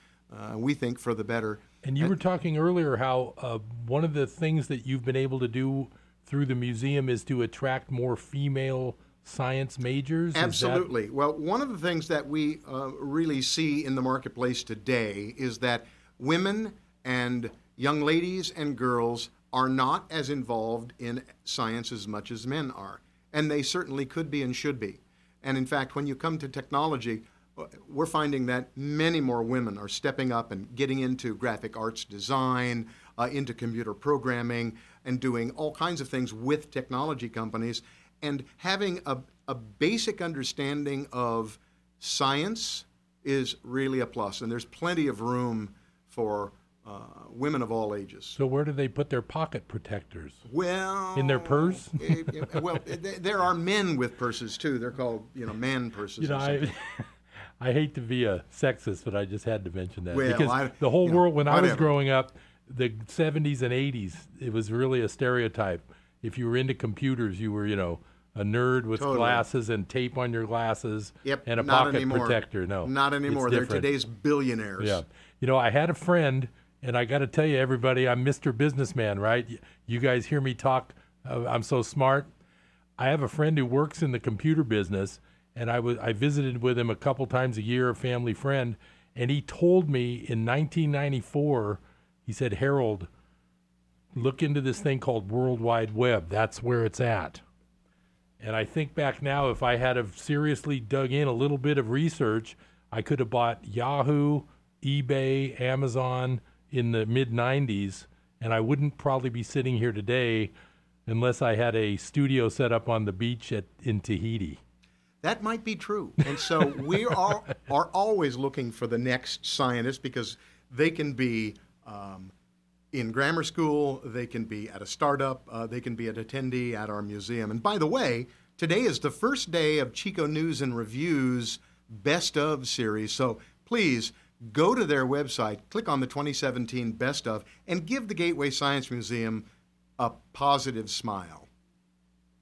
[SPEAKER 2] we think for the better.
[SPEAKER 1] And you were talking earlier how one of the things that you've been able to do through the museum is to attract more female science majors?
[SPEAKER 2] Absolutely. That... Well, one of the things that we uh, really see in the marketplace today is that women and young ladies and girls are not as involved in science as much as men are. And they certainly could be and should be. And in fact, when you come to technology, uh, we're finding that many more women are stepping up and getting into graphic arts design, uh, into computer programming, and doing all kinds of things with technology companies and having a, a basic understanding of science is really a plus and there's plenty of room for uh, women of all ages.
[SPEAKER 1] So where do they put their pocket protectors?
[SPEAKER 2] Well,
[SPEAKER 1] in their purse.
[SPEAKER 2] it, it, well, it, there are men with purses too. They're called, you know, man purses.
[SPEAKER 1] You know, I, I hate to be a sexist, but I just had to mention that
[SPEAKER 2] well,
[SPEAKER 1] because
[SPEAKER 2] I,
[SPEAKER 1] the whole world, know, when
[SPEAKER 2] whatever.
[SPEAKER 1] I was growing up, the 70s and 80s, it was really a stereotype. If you were into computers, you were, you know, a nerd with
[SPEAKER 2] totally.
[SPEAKER 1] glasses and tape on your glasses
[SPEAKER 2] yep,
[SPEAKER 1] and a pocket
[SPEAKER 2] anymore.
[SPEAKER 1] protector. No,
[SPEAKER 2] not anymore. They're today's billionaires.
[SPEAKER 1] Yeah. You know, I had a friend, and I got to tell you, everybody, I'm Mr. Businessman, right? You guys hear me talk. Uh, I'm so smart. I have a friend who works in the computer business, and I was I visited with him a couple times a year, a family friend, and he told me in 1994 he said, Harold, look into this thing called World Wide Web. That's where it's at. And I think back now, if I had have seriously dug in a little bit of research, I could have bought Yahoo, eBay, Amazon in the mid 90s, and I wouldn't probably be sitting here today unless I had a studio set up on the beach at, in Tahiti.
[SPEAKER 2] That might be true. And so we are, are always looking for the next scientist because they can be um, in grammar school, they can be at a startup, uh, they can be an attendee at our museum. And by the way, today is the first day of Chico News and Reviews Best of series. So please go to their website, click on the 2017 Best of, and give the Gateway Science Museum a positive smile.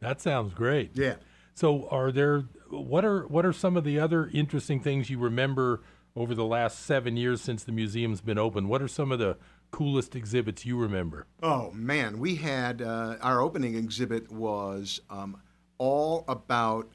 [SPEAKER 1] That sounds great.
[SPEAKER 2] Yeah.
[SPEAKER 1] So, are there what are what are some of the other interesting things you remember over the last seven years since the museum's been open? What are some of the coolest exhibits you remember?
[SPEAKER 2] Oh man, we had uh, our opening exhibit was um, all about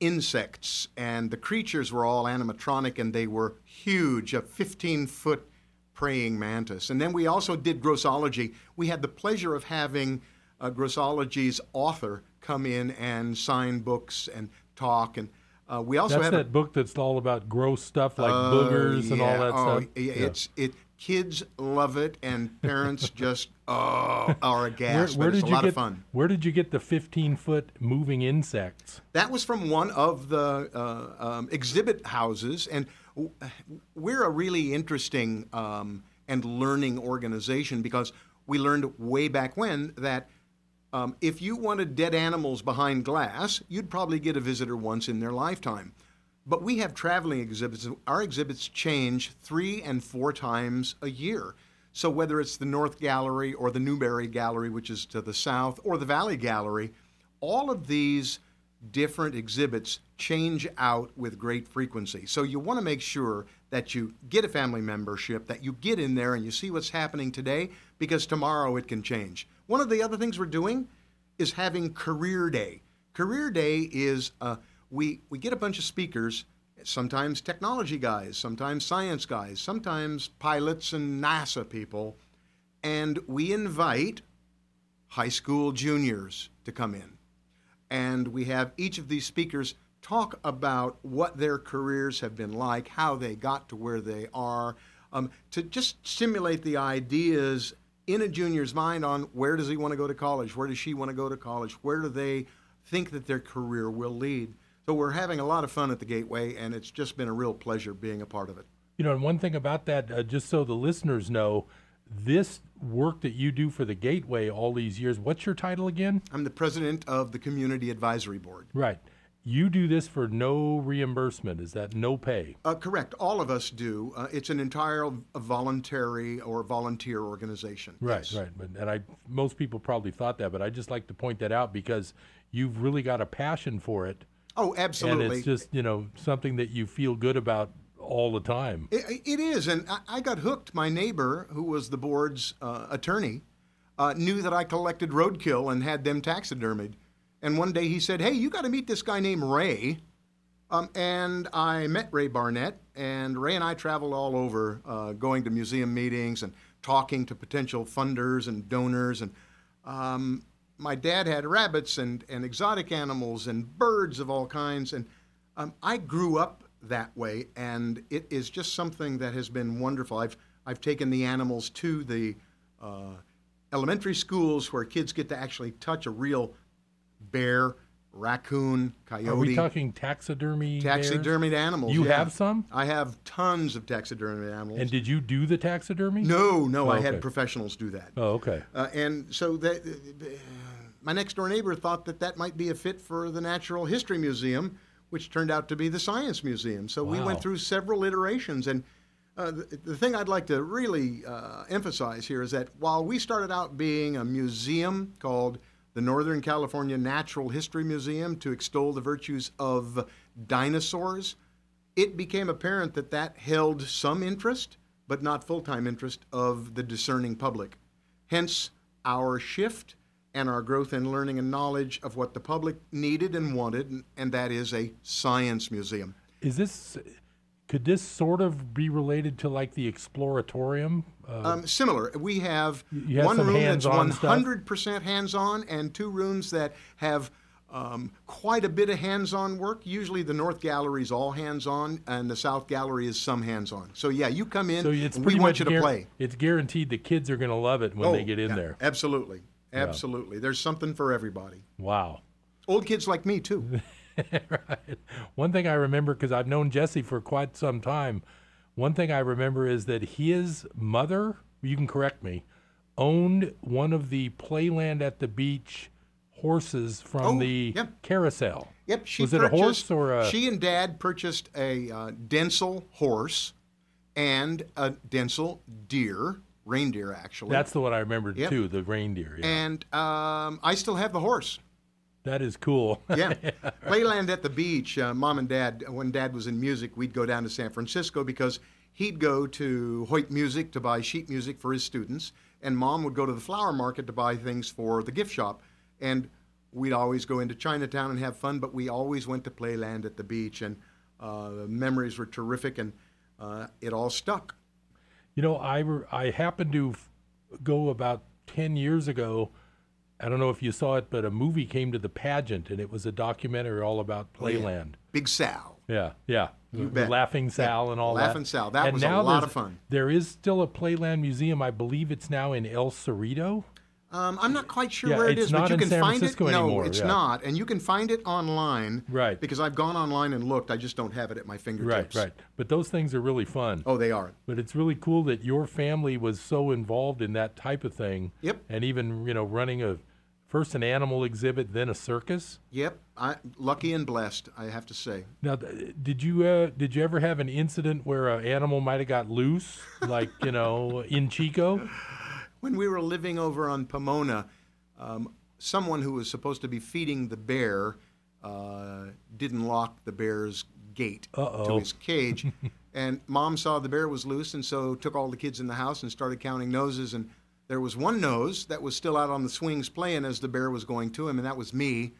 [SPEAKER 2] insects, and the creatures were all animatronic, and they were huge, a 15 foot praying mantis. And then we also did grossology. We had the pleasure of having uh, grossology's author come in and sign books and talk and. Uh, we also
[SPEAKER 1] that's
[SPEAKER 2] have
[SPEAKER 1] that
[SPEAKER 2] a,
[SPEAKER 1] book that's all about gross stuff like uh, boogers and all that
[SPEAKER 2] oh,
[SPEAKER 1] stuff.
[SPEAKER 2] Yeah, it's it. Kids love it, and parents just oh are aghast.
[SPEAKER 1] Where, where did
[SPEAKER 2] a
[SPEAKER 1] you
[SPEAKER 2] lot
[SPEAKER 1] get,
[SPEAKER 2] of fun.
[SPEAKER 1] Where did you get the 15 foot moving insects?
[SPEAKER 2] That was from one of the uh, um, exhibit houses, and we're a really interesting um, and learning organization because we learned way back when that um, if you wanted dead animals behind glass, you'd probably get a visitor once in their lifetime. But we have traveling exhibits. Our exhibits change three and four times a year. So whether it's the North Gallery or the Newberry Gallery, which is to the south, or the Valley Gallery, all of these different exhibits change out with great frequency. So you want to make sure that you get a family membership, that you get in there and you see what's happening today, because tomorrow it can change. One of the other things we're doing is having Career Day. Career Day is uh, we we get a bunch of speakers, sometimes technology guys, sometimes science guys, sometimes pilots and NASA people, and we invite high school juniors to come in. And we have each of these speakers talk about what their careers have been like, how they got to where they are, um, to just stimulate the ideas in a junior's mind on where does he want to go to college, where does she want to go to college, where do they think that their career will lead. So we're having a lot of fun at the Gateway, and it's just been a real pleasure being a part of it.
[SPEAKER 1] You know, and one thing about that, uh, just so the listeners know, this work that you do for the Gateway all these years, what's your title again?
[SPEAKER 2] I'm the president of the Community Advisory Board.
[SPEAKER 1] Right. You do this for no reimbursement. Is that no pay?
[SPEAKER 2] Uh, correct. All of us do. Uh, it's an entire voluntary or volunteer organization.
[SPEAKER 1] Right,
[SPEAKER 2] yes.
[SPEAKER 1] right. But, and I, most people probably thought that, but I just like to point that out because you've really got a passion for it.
[SPEAKER 2] Oh, absolutely.
[SPEAKER 1] And it's just you know something that you feel good about all the time.
[SPEAKER 2] it, it is, and I, I, got hooked. My neighbor, who was the board's uh, attorney, uh, knew that I collected roadkill and had them taxidermied. And one day he said, "Hey, you got to meet this guy named Ray." Um, and I met Ray Barnett, and Ray and I traveled all over, uh, going to museum meetings and talking to potential funders and donors. And um, my dad had rabbits and, and exotic animals and birds of all kinds. And um, I grew up that way, and it is just something that has been wonderful. I've, I've taken the animals to the uh, elementary schools where kids get to actually touch a real bear, raccoon, coyote.
[SPEAKER 1] Are we talking taxidermy?
[SPEAKER 2] Taxidermied
[SPEAKER 1] bears?
[SPEAKER 2] animals.
[SPEAKER 1] You
[SPEAKER 2] yeah.
[SPEAKER 1] have some?
[SPEAKER 2] I have tons of taxidermied animals.
[SPEAKER 1] And did you do the taxidermy?
[SPEAKER 2] No, no.
[SPEAKER 1] Oh,
[SPEAKER 2] I
[SPEAKER 1] okay.
[SPEAKER 2] had professionals do that.
[SPEAKER 1] Oh, okay.
[SPEAKER 2] Uh, and so that, my next door neighbor thought that that might be a fit for the Natural History Museum, which turned out to be the Science Museum. So we went through several iterations. And uh, the, the thing I'd like to really uh, emphasize here is that while we started out being a museum called the Northern California Natural History Museum to extol the virtues of dinosaurs, it became apparent that that held some interest, but not full time interest, of the discerning public. Hence, our shift and our growth in learning and knowledge of what the public needed and wanted, and that is a science museum.
[SPEAKER 1] Is this? Could this sort of be related to like the exploratorium? Uh,
[SPEAKER 2] Um, similar. We have
[SPEAKER 1] have
[SPEAKER 2] one room that's
[SPEAKER 1] hands-on stuff?
[SPEAKER 2] 100% hands on, and two rooms that have um, quite a bit of hands-on work. Usually, the North Gallery is all hands-on, and the South Gallery is some hands-on. So yeah, you come in,
[SPEAKER 1] So it's
[SPEAKER 2] we want
[SPEAKER 1] much
[SPEAKER 2] you to
[SPEAKER 1] guar-
[SPEAKER 2] play.
[SPEAKER 1] It's guaranteed the kids are going to love it when
[SPEAKER 2] Oh,
[SPEAKER 1] they get in
[SPEAKER 2] yeah,
[SPEAKER 1] there.
[SPEAKER 2] Absolutely,
[SPEAKER 1] Yeah.
[SPEAKER 2] absolutely. There's something for everybody.
[SPEAKER 1] Wow.
[SPEAKER 2] Old kids like me too.
[SPEAKER 1] right. One thing I remember because I've known Jesse for quite some time. One thing I remember is that his mother, you can correct me, owned one of the Playland at the Beach horses from
[SPEAKER 2] Oh,
[SPEAKER 1] the
[SPEAKER 2] yep.
[SPEAKER 1] carousel.
[SPEAKER 2] Yep, she
[SPEAKER 1] was it a horse or a?
[SPEAKER 2] She and Dad purchased a uh, Dentzel horse and a Dentzel deer, reindeer actually.
[SPEAKER 1] that's the one I remembered
[SPEAKER 2] Yep.
[SPEAKER 1] too, the reindeer. Yeah.
[SPEAKER 2] And um, I still have the horse.
[SPEAKER 1] that is cool.
[SPEAKER 2] Yeah. Playland at the beach. Uh, Mom and Dad, when Dad was in music, we'd go down to San Francisco because he'd go to Hoyt Music to buy sheet music for his students, and Mom would go to the flower market to buy things for the gift shop. And we'd always go into Chinatown and have fun, but we always went to Playland at the beach, and uh, the memories were terrific, and uh, it all stuck.
[SPEAKER 1] You know, I I happened to f- go about ten years ago. I don't know if you saw it, but a movie came to the pageant, and it was a documentary all about
[SPEAKER 2] Oh, yeah.
[SPEAKER 1] Playland.
[SPEAKER 2] Big Sal.
[SPEAKER 1] Yeah, yeah.
[SPEAKER 2] You bet.
[SPEAKER 1] Laughing Sal
[SPEAKER 2] Yeah,
[SPEAKER 1] and all that.
[SPEAKER 2] Laughing Sal. That
[SPEAKER 1] and
[SPEAKER 2] was a lot of fun.
[SPEAKER 1] There is still a Playland museum. I believe it's now in El Cerrito.
[SPEAKER 2] Um, I'm not quite sure
[SPEAKER 1] Yeah,
[SPEAKER 2] where
[SPEAKER 1] it's
[SPEAKER 2] but you can
[SPEAKER 1] San
[SPEAKER 2] find
[SPEAKER 1] Francisco
[SPEAKER 2] it. No, it's
[SPEAKER 1] yeah.
[SPEAKER 2] not, and you can find it online.
[SPEAKER 1] Right.
[SPEAKER 2] Because I've gone online and looked. I just don't have it at my fingertips.
[SPEAKER 1] right. Right. But those things are really fun.
[SPEAKER 2] Oh, they are.
[SPEAKER 1] But it's really cool that your family was so involved in that type of thing.
[SPEAKER 2] Yep.
[SPEAKER 1] And even you know running a first an animal exhibit, then a circus.
[SPEAKER 2] Yep. I lucky and blessed, I have to say.
[SPEAKER 1] Now, did you uh, did you ever have an incident where an animal might have got loose, like you know in Chico?
[SPEAKER 2] When we were living over on Pomona, um, someone who was supposed to be feeding the bear uh, didn't lock the bear's gate
[SPEAKER 1] Uh-oh.
[SPEAKER 2] to his cage, and Mom saw the bear was loose, and so took all the kids in the house and started counting noses, and there was one nose that was still out on the swings playing as the bear was going to him, and that was me.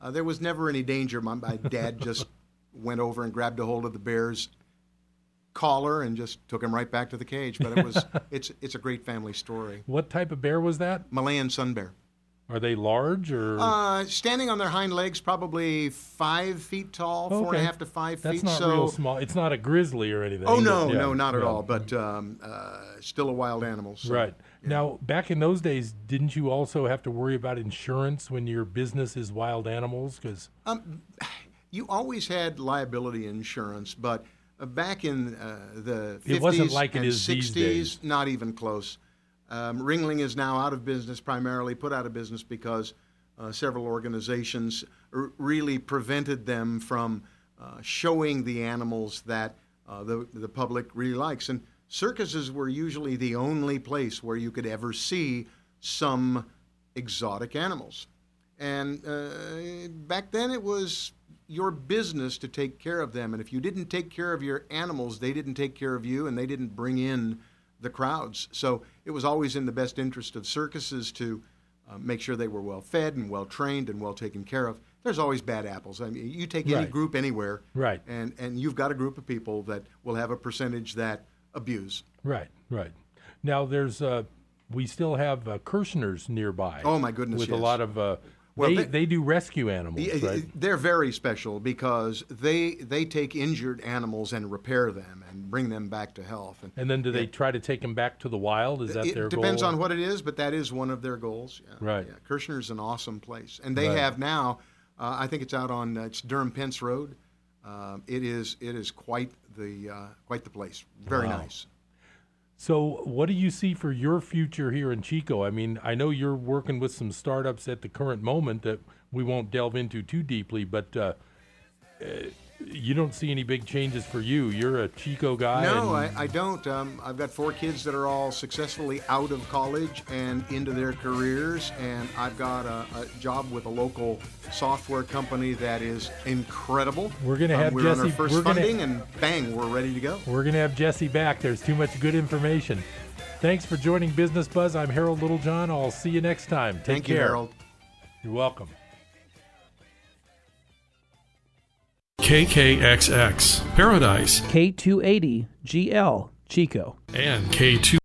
[SPEAKER 2] Uh, there was never any danger. My, my dad just went over and grabbed a hold of the bear's collar and just took him right back to the cage. But it was it's it's a great family story.
[SPEAKER 1] What type of bear was that?
[SPEAKER 2] Malayan sun bear.
[SPEAKER 1] Are they large or?
[SPEAKER 2] Uh, standing on their hind legs, probably five feet tall, four and
[SPEAKER 1] Okay.
[SPEAKER 2] a half to five
[SPEAKER 1] That's
[SPEAKER 2] feet.
[SPEAKER 1] not
[SPEAKER 2] so,
[SPEAKER 1] real small. It's not a grizzly or anything.
[SPEAKER 2] oh no,
[SPEAKER 1] yeah,
[SPEAKER 2] no, not at
[SPEAKER 1] yeah.
[SPEAKER 2] all. But um, uh, still a wild animal. So.
[SPEAKER 1] Right. Now, back in those days, didn't you also have to worry about insurance when your business is wild animals? Because
[SPEAKER 2] Um, you always had liability insurance, but back in uh, the 50s
[SPEAKER 1] It wasn't like
[SPEAKER 2] and
[SPEAKER 1] is
[SPEAKER 2] 60s,
[SPEAKER 1] these days.
[SPEAKER 2] not even close. Um, Ringling is now out of business, primarily put out of business because uh, several organizations r- really prevented them from uh, showing the animals that uh, the, the public really likes. And circuses were usually the only place where you could ever see some exotic animals. And uh, back then, it was your business to take care of them. And if you didn't take care of your animals, they didn't take care of you, and they didn't bring in the crowds. So it was always in the best interest of circuses to uh, make sure they were well fed and well trained and well taken care of. There's always bad apples. I mean, you take any
[SPEAKER 1] Right.
[SPEAKER 2] group anywhere,
[SPEAKER 1] Right.
[SPEAKER 2] and and you've got a group of people that will have a percentage that abuse.
[SPEAKER 1] right, right. Now there's uh, we still have uh, Kirshner's nearby.
[SPEAKER 2] Oh, my goodness,
[SPEAKER 1] With a lot of uh,
[SPEAKER 2] Well,
[SPEAKER 1] they,
[SPEAKER 2] they-
[SPEAKER 1] they do rescue animals,
[SPEAKER 2] Yeah,
[SPEAKER 1] right?
[SPEAKER 2] They're very special because they they take injured animals and repair them and bring them back to health. And
[SPEAKER 1] And then do they try to take them back to the wild? Is that
[SPEAKER 2] it
[SPEAKER 1] their goal?
[SPEAKER 2] It depends on what it is, but that is one of their goals. Yeah.
[SPEAKER 1] Right.
[SPEAKER 2] Yeah. Kirshner's an awesome place, and they
[SPEAKER 1] Right.
[SPEAKER 2] have now. Uh, I think it's out on uh, it's Durham Pentz Road. Um, it is it is quite the uh, quite the place. Very
[SPEAKER 1] Wow.
[SPEAKER 2] nice.
[SPEAKER 1] So, what do you see for your future here in Chico? I mean, I know you're working with some startups at the current moment that we won't delve into too deeply, but uh, you don't see any big changes for you. You're a Chico guy.
[SPEAKER 2] No, I, I don't. Um, I've got four kids that are all successfully out of college and into their careers, and I've got a, a job with a local software company that is incredible.
[SPEAKER 1] We're gonna
[SPEAKER 2] Um,
[SPEAKER 1] have
[SPEAKER 2] we're on our
[SPEAKER 1] Jesse-
[SPEAKER 2] 1st
[SPEAKER 1] we're gonna-
[SPEAKER 2] funding, and bang, we're ready to go.
[SPEAKER 1] We're going to have Jesse back. There's too much good information. Thanks for joining Business Buzz. I'm Harold Littlejohn. I'll see you next time. Take
[SPEAKER 2] Thank
[SPEAKER 1] care.
[SPEAKER 2] you, Harold.
[SPEAKER 1] You're welcome.
[SPEAKER 13] KKXX Paradise
[SPEAKER 8] K280 GL Chico.
[SPEAKER 13] and K2.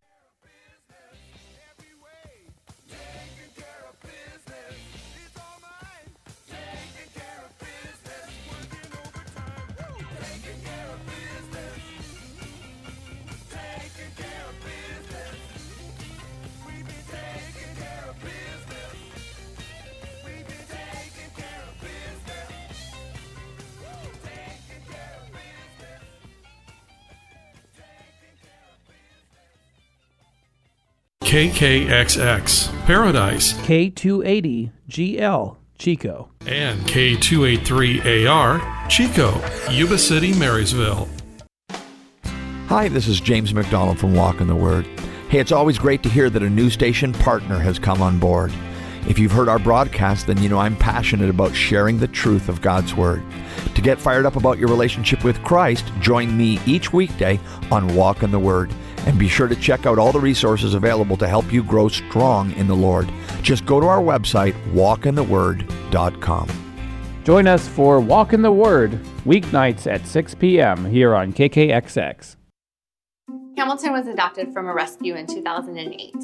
[SPEAKER 13] KKXX, Paradise,
[SPEAKER 8] K280GL, Chico,
[SPEAKER 13] and K283AR, Chico, Yuba City, Marysville.
[SPEAKER 21] Hi, this is James McDonald from Walk in the Word. Hey, it's always great to hear that a new station partner has come on board. If you've heard our broadcast, then you know I'm passionate about sharing the truth of God's Word. To get fired up about your relationship with Christ, join me each weekday on Walk in the Word. And be sure to check out all the resources available to help you grow strong in the Lord. Just go to our website, walkintheword.com.
[SPEAKER 8] Join us for Walk in the Word, weeknights at 6 p.m. here on KKXX.
[SPEAKER 22] Hamilton was adopted from a rescue in 2008.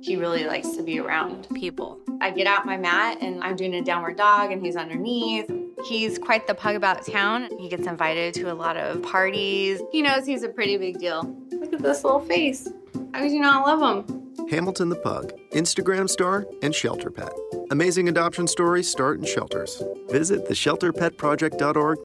[SPEAKER 22] He really likes to be around people. I get out my mat and I'm doing a downward dog and he's underneath. He's quite the pug about town. He gets invited to a lot of parties. He knows he's a pretty big deal. Look at this little face. How could you not love him?
[SPEAKER 23] Hamilton the Pug, Instagram star, and shelter pet. Amazing adoption stories start in shelters. Visit theshelterpetproject.org